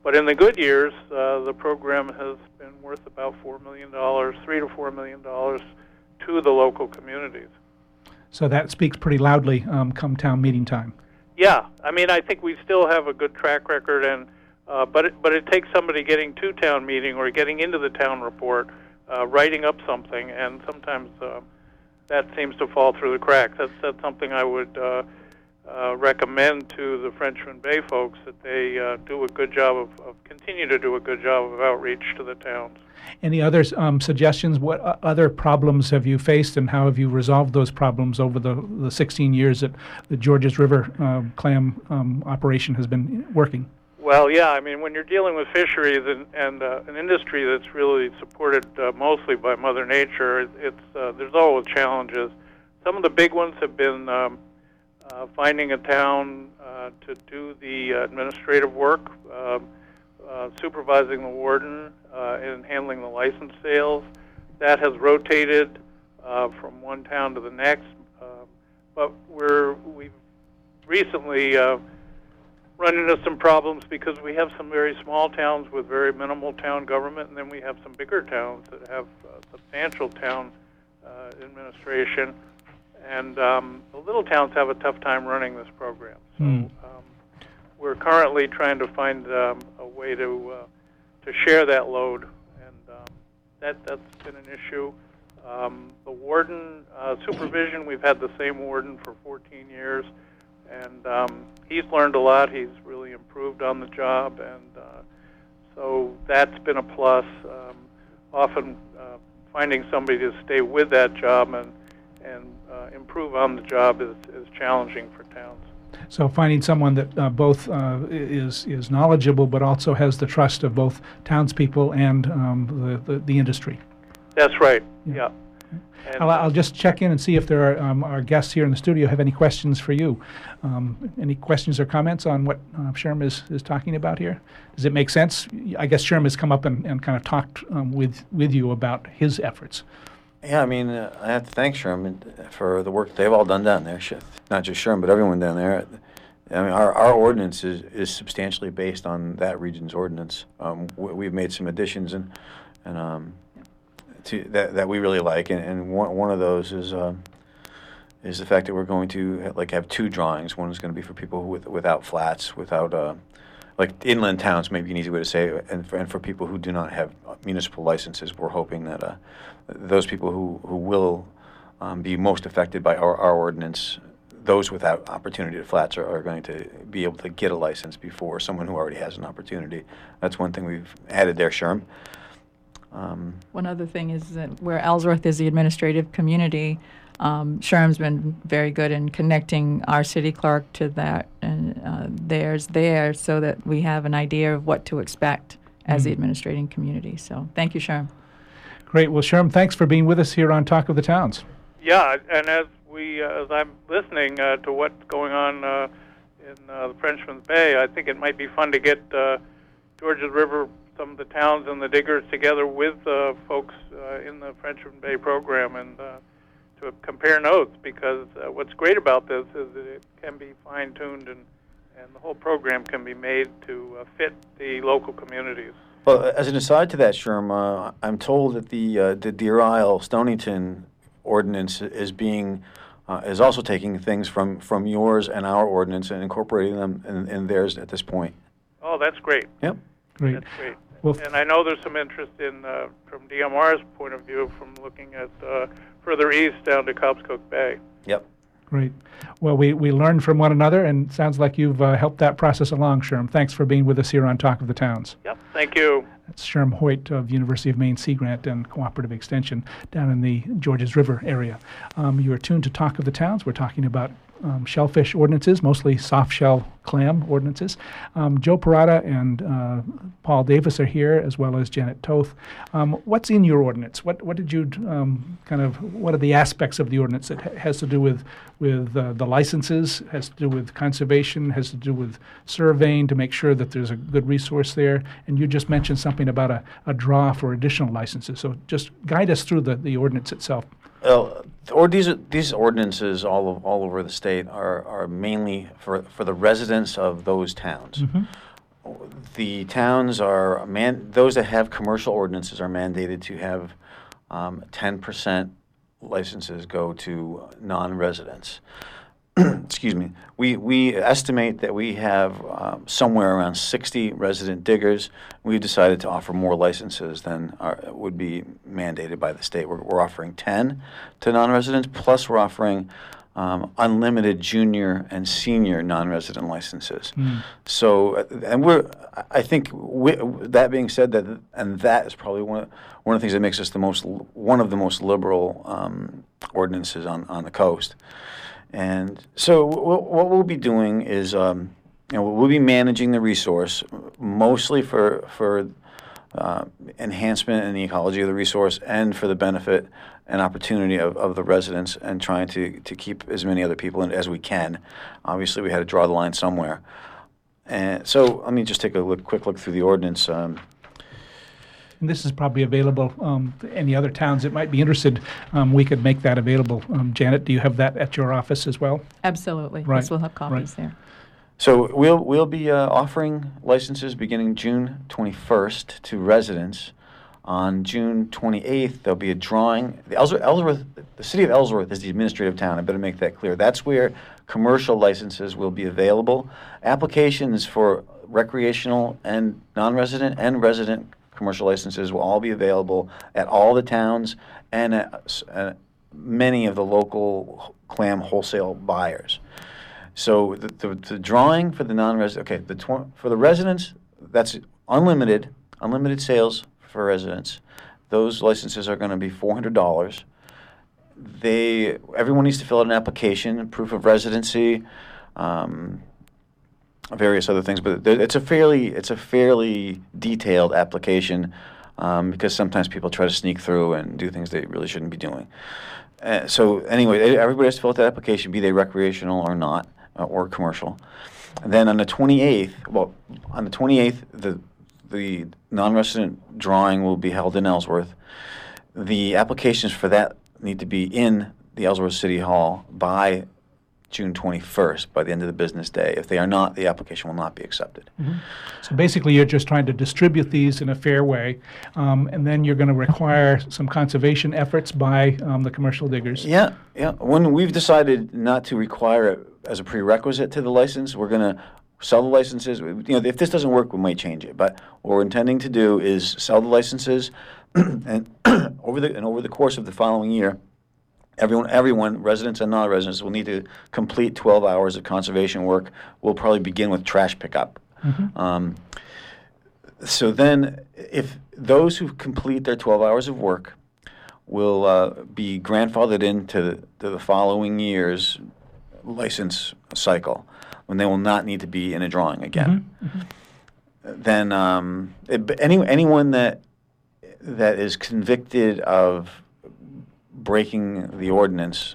But in the good years, uh, the program has been worth about four million dollars, three to four million dollars, to the local communities. So that speaks pretty loudly um, come town meeting time. Yeah, I mean, I think we still have a good track record, and uh, but it, but it takes somebody getting to town meeting or getting into the town report, uh, writing up something, and sometimes uh, that seems to fall through the cracks. That's that's something I would uh, uh, recommend to the Frenchman Bay folks that they uh, do a good job of, of continue to do a good job of outreach to the towns. Any other um, suggestions? What uh, other problems have you faced, and how have you resolved those problems over the, the 16 years that the Georges River uh, clam um, operation has been working? Well, yeah, I mean, when you're dealing with fisheries and, and uh, an industry that's really supported uh, mostly by Mother Nature, it's uh, there's always challenges. Some of the big ones have been um, uh, finding a town uh, to do the administrative work, uh, uh, supervising the warden, uh, and handling the license sales. That has rotated uh, from one town to the next, uh, but we're we've recently. Uh, run into some problems because we have some very small towns with very minimal town government, and then we have some bigger towns that have uh, substantial town uh, administration. And um, the little towns have a tough time running this program. So Hmm. um, we're currently trying to find um, a way to uh, to share that load, and um, that that's been an issue. Um, the warden uh, supervision, we've had the same warden for 14 years and um, he's learned a lot. He's really improved on the job, and uh, so that's been a plus. Um, often uh, finding somebody to stay with that job and and uh, improve on the job is, is challenging for towns. So finding someone that uh, both uh, is is knowledgeable, but also has the trust of both townspeople and um, the, the the industry. That's right. Yeah. Yeah. And, I'll, I'll just check in and see if there are um, our guests here in the studio have any questions for you. Um, any questions or comments on what uh, Sherm is, is talking about here? Does it make sense? I guess Sherm has come up and, and kind of talked um, with with you about his efforts. Yeah, I mean, uh, I have to thank Sherman for the work they've all done down there. Not just Sherman, but everyone down there. I mean, our, our ordinance is, is substantially based on that region's ordinance. Um, we, we've made some additions and and um, to that that we really like, and, and one one of those is. Um, is the fact that we're going to like have two drawings. One is going to be for people with, without flats, without uh, like inland towns, maybe an easy way to say, it, and for, and for people who do not have municipal licenses, we're hoping that uh, those people who who will um, be most affected by our, our ordinance, those without opportunity to flats are, are going to be able to get a license before someone who already has an opportunity. That's one thing we've added there, Sherm. Um, One other thing is that where Ellsworth is the administrative community, um, Sherm's been very good in connecting our city clerk to that and uh, theirs there so that we have an idea of what to expect as the administrating community. So thank you, Sherm. Great. Well, Sherm, thanks for being with us here on Talk of the Towns. Yeah, and as we, uh, as I'm listening uh, to what's going on uh, in uh, the Frenchman's Bay, I think it might be fun to get uh, Georges River, some of the towns and the diggers together with uh, folks uh, in the Frenchman Bay program and uh, to compare notes because uh, what's great about this is that it can be fine-tuned and and the whole program can be made to uh, fit the local communities. Well, as an aside to that, Sherm, uh, I'm told that the uh, the Deer Isle Stonington ordinance is being uh, is also taking things from, from yours and our ordinance and incorporating them in, in theirs at this point. Oh, that's great. Yep. Great. That's great. Well, And I know there's some interest in, uh, from DMR's point of view, from looking at uh, further east down to Cobscook Bay. Yep. Great. Well, we, we learned from one another, and sounds like you've uh, helped that process along, Sherm. Thanks for being with us here on Talk of the Towns. Yep. Thank you. That's Sherm Hoyt of University of Maine Sea Grant and Cooperative Extension down in the Georges River area. Um, you are tuned to Talk of the Towns. We're talking about um, shellfish ordinances, mostly soft shell clam ordinances. Um, Joe Parada and uh, Paul Davis are here, as well as Janet Toth. Um, what's in your ordinance? What what did you um, kind of? What are the aspects of the ordinance that ha- has to do with with uh, the licenses? Has to do with conservation? Has to do with surveying to make sure that there's a good resource there? And you just mentioned something about a, a draw for additional licenses. So just guide us through the, the ordinance itself. Well, or these these ordinances all of, all over the state are, are mainly for for the residents of those towns. The towns are man those that have commercial ordinances are mandated to have um, ten percent licenses go to non-residents. Excuse me. We we estimate that we have um, somewhere around 60 resident diggers. We've decided to offer more licenses than are, would be mandated by the state. We're, we're offering 10 to non-residents, plus we're offering um, unlimited junior and senior non-resident licenses. So, uh, and we're, I think, we, that being said, that and that is probably one of, one of the things that makes us the most, one of the most liberal um, ordinances on, on the coast. And so, what we'll be doing is, um, you know, we'll be managing the resource mostly for for uh, enhancement in the ecology of the resource and for the benefit and opportunity of, of the residents and trying to, to keep as many other people in as we can. Obviously, we had to draw the line somewhere. And so, let me just take a look, quick look through the ordinance. Um, And this is probably available um, to any other towns that might be interested. Um, we could make that available. Um, Janet, do you have that at your office as well? Absolutely. Right, Yes, we'll have copies there. So we'll we'll be uh, offering licenses beginning June 21st to residents. On June 28th, there'll be a drawing. The Ellsworth, Ellsworth, the city of Ellsworth is the administrative town. I better make that clear. That's where commercial licenses will be available. Applications for recreational and non-resident and resident commercial licenses will all be available at all the towns and at, uh, many of the local clam wholesale buyers. So the, the, the drawing for the non-resident, okay, the tw- for the residents, that's unlimited, unlimited sales for residents. Those licenses are going to be four hundred dollars. They everyone needs to fill out an application, proof of residency, um, various other things. But it's a fairly it's a fairly detailed application um, because sometimes people try to sneak through and do things they really shouldn't be doing. Uh, so anyway, everybody has to fill out that application, be they recreational or not, uh, or commercial. And then on the 28th, well, on the 28th, the the non-resident drawing will be held in Ellsworth. The applications for that need to be in the Ellsworth City Hall by June 21st, by the end of the business day. If they are not, the application will not be accepted. So basically, you're just trying to distribute these in a fair way, um, and then you're going to require some conservation efforts by um, the commercial diggers. Yeah, yeah. When we've decided not to require it as a prerequisite to the license, we're going to sell the licenses. You know, if this doesn't work, we might change it. But what we're intending to do is sell the licenses, and over the and over the course of the following year, everyone, everyone, residents and non-residents, will need to complete 12 hours of conservation work. We'll probably begin with trash pickup. Um, so then, if those who complete their 12 hours of work will uh, be grandfathered into to the following year's license cycle when they will not need to be in a drawing again. Then um, it, any, anyone that that is convicted of breaking the ordinance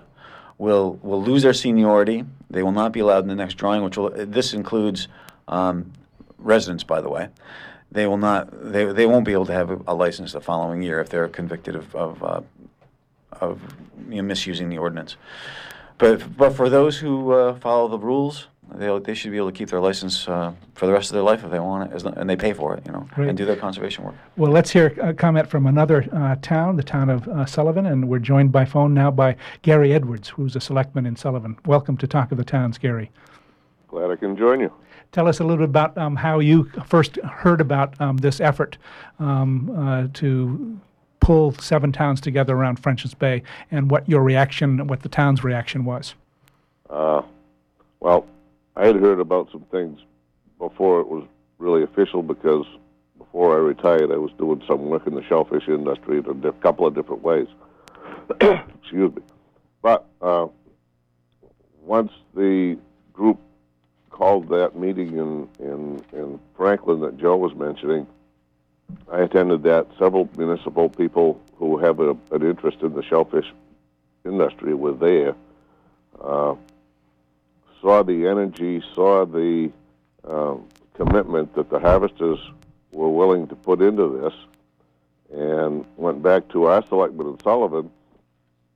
will will lose their seniority. They will not be allowed in the next drawing, which will this includes um, residents, by the way. They will not. They, they won't be able to have a, a license the following year if they're convicted of of, uh, of you know, misusing the ordinance. But but for those who uh, follow the rules, they they should be able to keep their license uh, for the rest of their life if they want it, as, and they pay for it, you know, Great. and do their conservation work. Well, let's hear a comment from another uh, town, the town of uh, Sullivan, and we're joined by phone now by Gary Edwards, who's a selectman in Sullivan. Welcome to Talk of the Towns, Gary. Glad I can join you. Tell us a little bit about um, how you first heard about um, this effort um, uh, to pull seven towns together around French's Bay, and what your reaction, what the town's reaction was. Uh, well, I had heard about some things before it was really official because before I retired, I was doing some work in the shellfish industry in a couple of different ways. Excuse me. But uh, once the group called that meeting in, in, in Franklin that Joe was mentioning, I attended that. Several municipal people who have a, an interest in the shellfish industry were there. Uh, saw the energy, saw the um, commitment that the harvesters were willing to put into this, and went back to our selectman in Sullivan.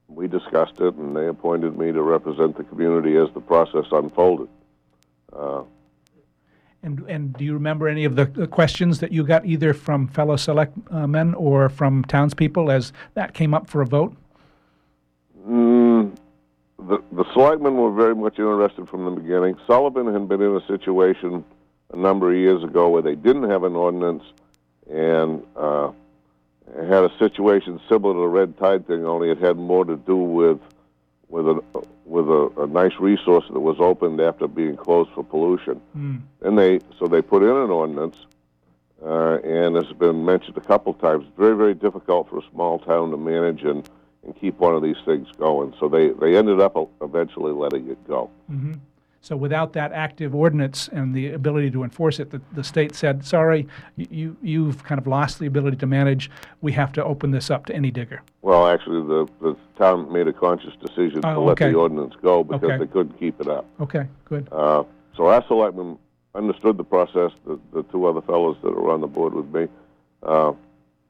We discussed it, and they appointed me to represent the community as the process unfolded. Uh, And, and do you remember any of the, the questions that you got either from fellow selectmen or from townspeople as that came up for a vote? Mm, the the selectmen were very much interested from the beginning. Sullivan had been in a situation a number of years ago where they didn't have an ordinance and uh, had a situation similar to the red tide thing, only it had more to do with with a with a, a nice resource that was opened after being closed for pollution. And they so they put in an ordinance, uh, and it's been mentioned a couple times. Very very difficult for a small town to manage and and keep one of these things going. So they, they ended up eventually letting it go. So without that active ordinance and the ability to enforce it, the, the state said, sorry, you, you've kind of lost the ability to manage. We have to open this up to any digger. Well, actually, the, the town made a conscious decision to Oh, let okay. the ordinance go because Okay. they couldn't keep it up. Okay, good. Uh, so our selectmen understood the process. The, the two other fellows that are on the board with me, uh,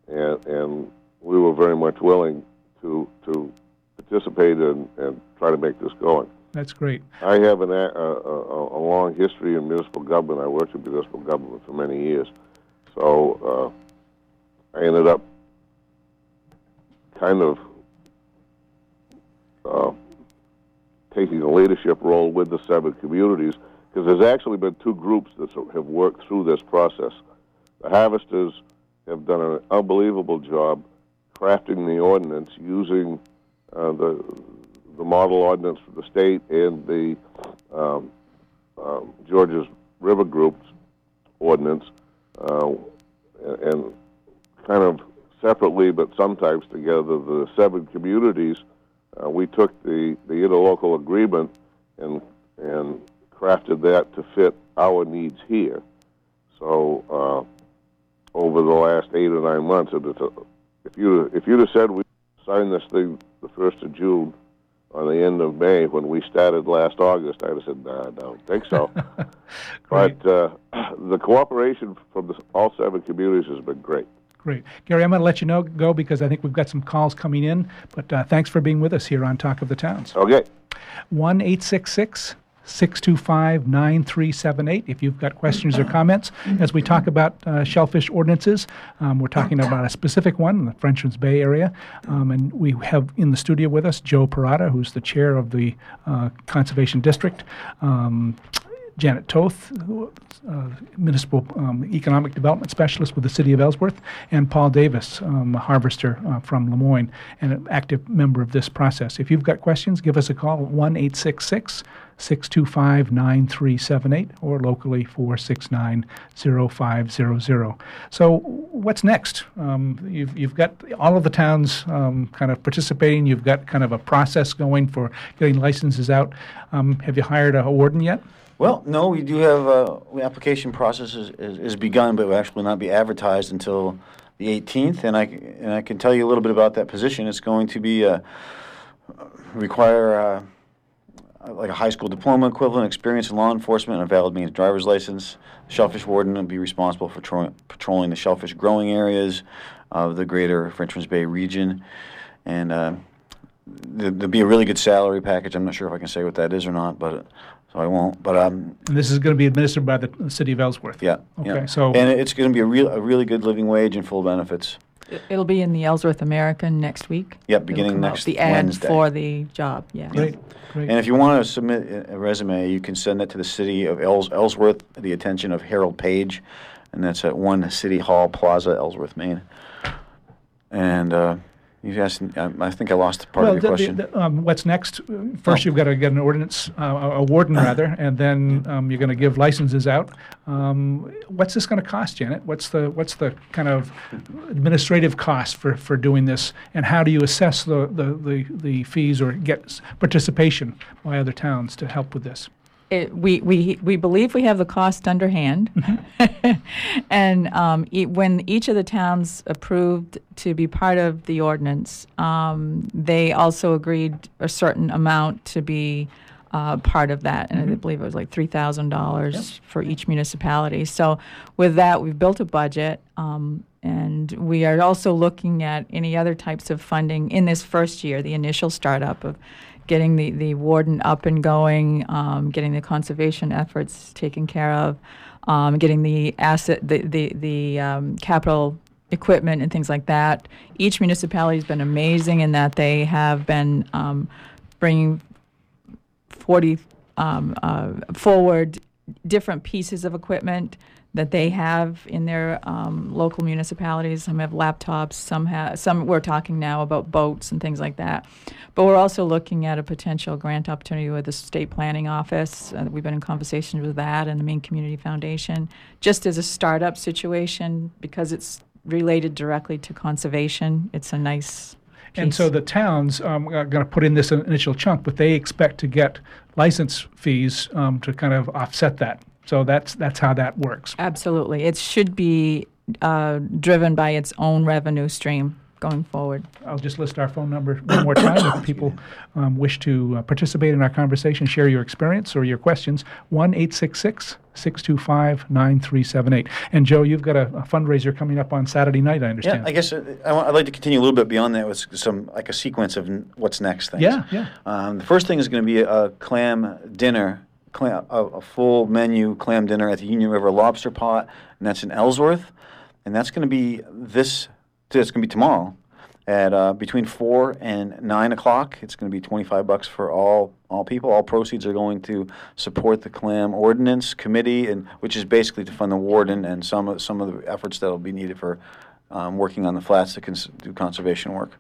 and and we were very much willing to to participate and, and try to make this going. That's great. I have an, a, a, a a long history in municipal government. I worked in municipal government for many years. So uh, I ended up kind of uh, taking a leadership role with the seven communities because there's actually been two groups that have worked through this process. The harvesters have done an unbelievable job crafting the ordinance using uh, the the model ordinance for the state and the um, um, Georges River Group's ordinance, uh, and, kind of separately but sometimes together, the seven communities. Uh, we took the the interlocal agreement and and crafted that to fit our needs here. So uh, over the last eight or nine months, it, a, if you if you'd have said we signed this thing the first of June on the end of May when we started last August, I'd have said, nah, I don't think so. But uh, the cooperation from the, all seven communities has been great. Great. Gary, I'm going to let you know go because I think we've got some calls coming in. But uh, thanks for being with us here on Talk of the Towns. Okay. 1 866 625 9378. If you've got questions or comments as we talk about uh, shellfish ordinances, um, we're talking about a specific one in the Frenchman's Bay area. Um, and we have in the studio with us Joe Parada, who's the chair of the uh, Conservation District. Um, Janet Toth, uh, Municipal um, Economic Development Specialist with the City of Ellsworth, and Paul Davis, um, a harvester uh, from Lamoine, and an active member of this process. If you've got questions, give us a call at 1 866 625 9378 or locally 469 0500. So, what's next? Um, you've, you've got all of the towns um, kind of participating, you've got kind of a process going for getting licenses out. Um, have you hired a warden yet? Well, no, we do have, uh, application process is, is, is begun, but it will actually not be advertised until the 18th. And I, and I can tell you a little bit about that position. It's going to be, uh, require, uh, like a high school diploma equivalent experience in law enforcement and a valid Maine's driver's license. Shellfish warden will be responsible for tro- patrolling the shellfish growing areas of the greater Frenchman's Bay region. And, uh, there- there'll be a really good salary package. I'm not sure if I can say what that is or not, but, so I won't. But, um, And this is going to be administered by the City of Ellsworth. yeah. yeah. Okay, so- and it's going to be a real, a really good living wage and full benefits. It- It'll be in the Ellsworth American next week. Yep, beginning come out, next The ad Wednesday. for the job, yeah. Great, great. And if you want to submit a- a resume, you can send that to the city of Ells- Ellsworth, the attention of Harold Page, and that's at One City Hall Plaza, Ellsworth, Maine. And uh, you asked, I I think I lost part well, of your the- question. the- um, what's next? First, Oh. you've got to get an ordinance, uh, a a warden rather, and then um, you're going to give licenses out. Um, what's this going to cost, Janet? What's the what's the kind of administrative cost for, for doing this, and how do you assess the, the, the, the fees or get participation by other towns to help with this? It, we, we, we believe we have the cost underhand. and um, e- when each of the towns approved to be part of the ordinance, um, they also agreed a certain amount to be uh, part of that. And I believe it was like $3,000 for each municipality. So with that, we've built a budget. Um, and we are also looking at any other types of funding in this first year, the initial startup of getting the, the warden up and going, um, getting the conservation efforts taken care of, um, getting the asset, the, the, the um, capital equipment and things like that. Each municipality has been amazing in that they have been um, bringing 40 um, uh, forward different pieces of equipment that they have in their um, local municipalities. Some have laptops, some have, some we're talking now about boats and things like that. But we're also looking at a potential grant opportunity with the state planning office. Uh, we've been in conversations with that and the Maine Community Foundation, just as a startup situation because it's related directly to conservation. It's a nice. And so the towns um, are going to put in this initial chunk, but they expect to get license fees um, to kind of offset that. So that's that's how that works. Absolutely. It should be uh, driven by its own revenue stream going forward. I'll just list our phone number one more time if people um, wish to uh, participate in our conversation, share your experience or your questions. 1 866 625 9378. And Joe, you've got a, a fundraiser coming up on Saturday night, I understand. Yeah, understand. I guess uh, I want, I'd like to continue a little bit beyond that with some like a sequence of n- what's next things. Yeah, yeah. Um, the first thing is going to be a, a clam dinner, clam, a, a full menu clam dinner at the Union River Lobster Pot, and that's in Ellsworth, and that's going to be this. It's going to be tomorrow, at uh, between four and nine o'clock. It's going to be twenty-five bucks for all all people. All proceeds are going to support the clam ordinance committee, and which is basically to fund the warden and some of some of the efforts that will be needed for um, working on the flats to cons- do conservation work.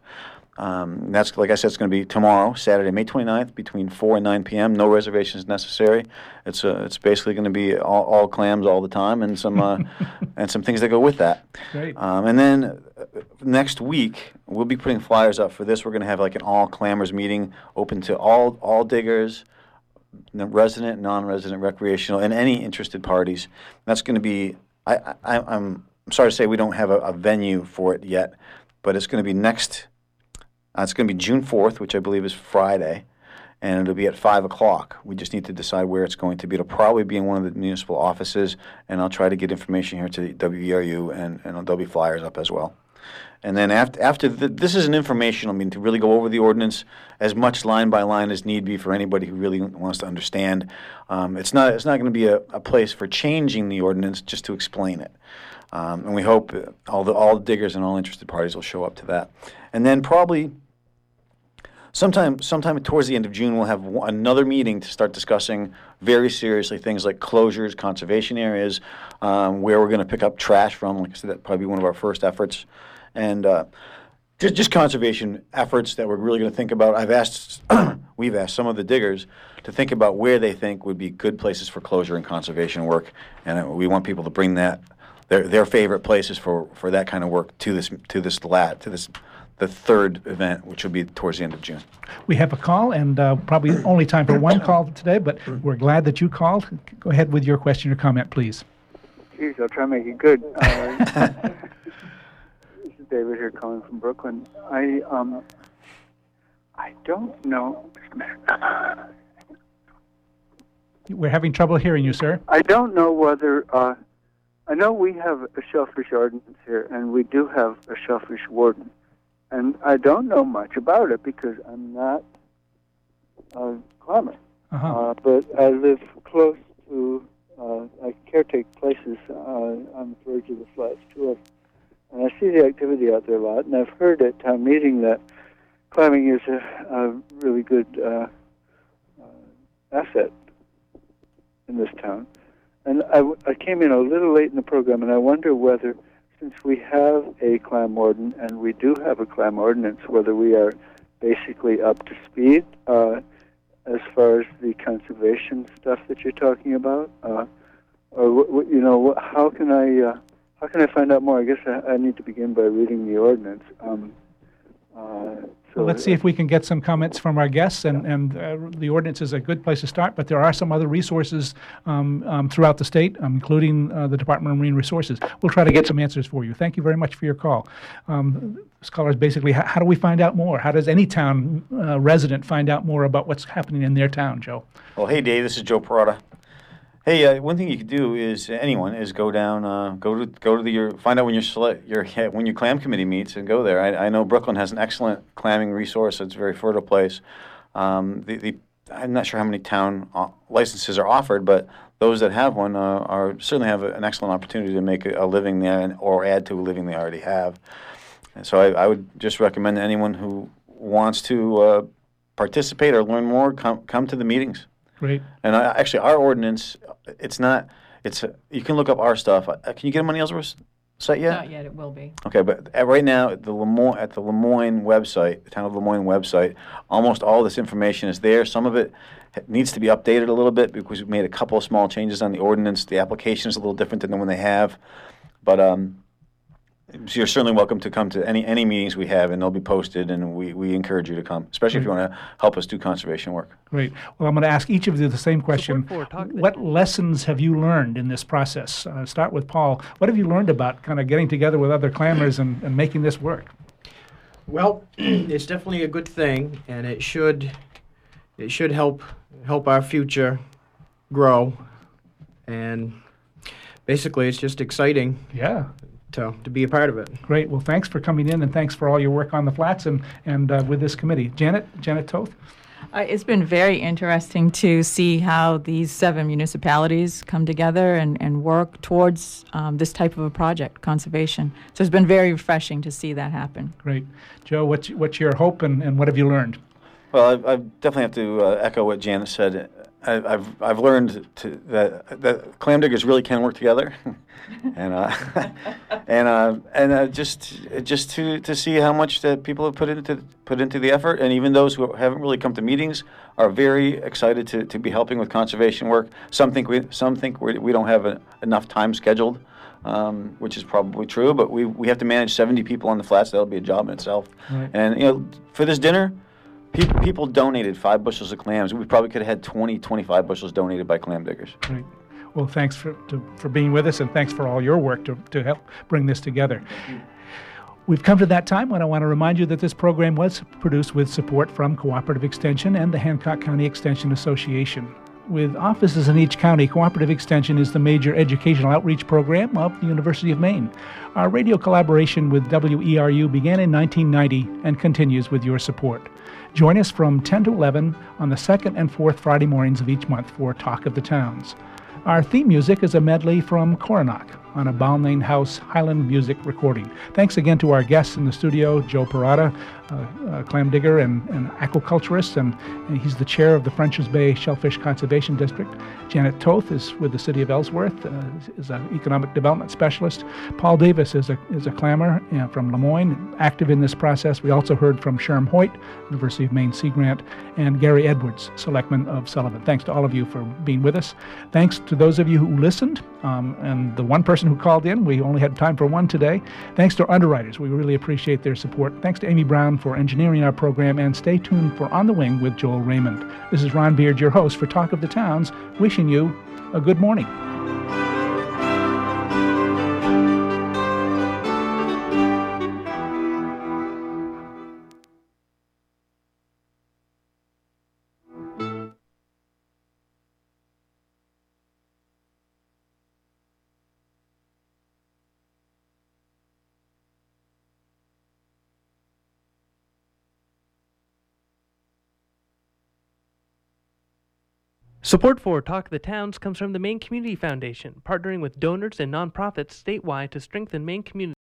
Um, that's like I said, it's going to be tomorrow, Saturday, May 29th, between 4 and 9 p.m. No reservations necessary. It's uh, it's basically going to be all, all clams all the time, and some uh, and some things that go with that. Great. Um, and then uh, next week we'll be putting flyers up for this. We're going to have like an all clammers meeting, open to all all diggers, resident, non-resident, recreational, and any interested parties. That's going to be. I, I, I'm I'm sorry to say we don't have a, a venue for it yet, but it's going to be next. Uh, it's going to be June 4th, which I believe is Friday, and it'll be at 5 o'clock. We just need to decide where it's going to be. It'll probably be in one of the municipal offices, and I'll try to get information here to WERU, and, and there'll be flyers up as well. And then after, after the, this is an informational meeting to really go over the ordinance as much line by line as need be for anybody who really wants to understand. Um, it's not it's not going to be a, a place for changing the ordinance, just to explain it. Um, and we hope all the all the diggers and all interested parties will show up to that. And then probably sometime sometime towards the end of June, we'll have another meeting to start discussing very seriously things like closures, conservation areas, um, where we're going to pick up trash from. Like I said, that probably be one of our first efforts, and uh, just just conservation efforts that we're really going to think about. I've asked, we've asked some of the diggers to think about where they think would be good places for closure and conservation work, and uh, we want people to bring that their their favorite places for, for that kind of work to this to this lat to this the third event, which will be towards the end of June. We have a call, and uh, probably only time for one call today, but we're glad that you called. Go ahead with your question or comment, please. Geez, I'll try to make it good. Uh, this is David here calling from Brooklin. I um, I don't know. Just a minute. We're having trouble hearing you, sir. I don't know whether. Uh, I know we have a shellfish ordinance here, and we do have a shellfish warden, and I don't know much about it because I'm not a climber. Uh-huh. Uh, but I live close to, uh, I caretake places uh, on the verge of the flats, them. And I see the activity out there a lot, and I've heard at town meeting that climbing is a, a really good uh, uh, asset in this town. And I, w- I came in a little late in the program, and I wonder whether, since we have a clam warden and we do have a clam ordinance, whether we are basically up to speed uh, as far as the conservation stuff that you're talking about, uh, or you know, how can I uh, how can I find out more? I guess I, I need to begin by reading the ordinance. Um, uh, so Well, let's see if we can get some comments from our guests, and, and uh, the ordinance is a good place to start, but there are some other resources um, um, throughout the state, um, including uh, the Department of Marine Resources. We'll try to get some answers for you. Thank you very much for your call. Um, this caller is basically, how, how do we find out more? How does any town uh, resident find out more about what's happening in their town, Joe? Well, hey Dave, this is Joe Parada. Hey, uh, one thing you could do is anyone is go down, uh, go to go to the your find out when your your when your clam committee meets and go there. I, I know Brooklin has an excellent clamming resource. It's a very fertile place. Um, the, the I'm not sure how many town uh, licenses are offered, but those that have one uh, are certainly have an excellent opportunity to make a, living there or add to a living they already have. And so I, I would just recommend anyone who wants to uh, participate or learn more come come to the meetings. Great. And I, actually, our ordinance, it's not. It's a, you can look up our stuff. Uh, can you get them on the Ellsworth site yet? Not yet, it will be. Okay, but at, right now at the Lamoine at the Lamoine website, the town of Lamoine website, almost all this information is there. Some of it ha- needs to be updated a little bit because we've made a couple of small changes on the ordinance. The application is a little different than the one they have, but um, so you're certainly welcome to come to any any meetings we have, and they'll be posted, and we, we encourage you to come, especially if you want to help us do conservation work. Great. Well, I'm going to ask each of you the same question. for What Town. lessons have you learned in this process? Uh, start with Paul. What have you learned about kind of getting together with other clammers and, and making this work? Well, it's definitely a good thing, and it should it should help help our future grow. And basically, it's just exciting Yeah. To to be a part of it. Great. Well, thanks for coming in and thanks for all your work on the flats and, and uh, with this committee. Janet, Janet Toth? Uh, it's been very interesting to see how these seven municipalities come together and, and work towards um, this type of a project, conservation. So it's been very refreshing to see that happen. Great. Joe, what's, what's your hope and, and what have you learned? Well, I, I definitely have to uh, echo what Janet said. I, I've I've learned to, that that clam diggers really can work together, and uh, and uh, and uh, just just to, to see how much that people have put into put into the effort, and even those who haven't really come to meetings are very excited to, to be helping with conservation work. Some think we some think we, we don't have a, enough time scheduled. Um, which is probably true, but we, we have to manage 70 people on the flats. That'll be a job in itself. Right. And you know, for this dinner, People, people donated five bushels of clams. We probably could have had 20, 25 bushels donated by clam diggers. Great. Well, thanks for, to, for being with us and thanks for all your work to, to help bring this together. We've come to that time when I want to remind you that this program was produced with support from Cooperative Extension and the Hancock County Extension Association. With offices in each county, Cooperative Extension is the major educational outreach program of the University of Maine. Our radio collaboration with WERU began in 1990 and continues with your support. Join us from 10 to 11 on the second and fourth Friday mornings of each month for Talk of the Towns. Our theme music is a medley from Coronach on a Balmain House Highland music recording. Thanks again to our guests in the studio, Joe Parada, a clam digger and, and aquaculturist, and, and he's the chair of the French's Bay Shellfish Conservation District. Janet Toth is with the City of Ellsworth, uh, is an economic development specialist. Paul Davis is a, is a clammer uh, from Lamoine, active in this process. We also heard from Sherm Hoyt, University of Maine Sea Grant, and Gary Edwards, Selectman of Sullivan. Thanks to all of you for being with us. Thanks to those of you who listened, um, and the one person who called in. We only had time for one today. Thanks to our underwriters. We really appreciate their support. Thanks to Amy Brown for engineering our program, and stay tuned for On the Wing with Joel Raymond. This is Ron Beard, your host for Talk of the Towns, wishing you a good morning. Support for Talk the Towns comes from the Maine Community Foundation, partnering with donors and nonprofits statewide to strengthen Maine community.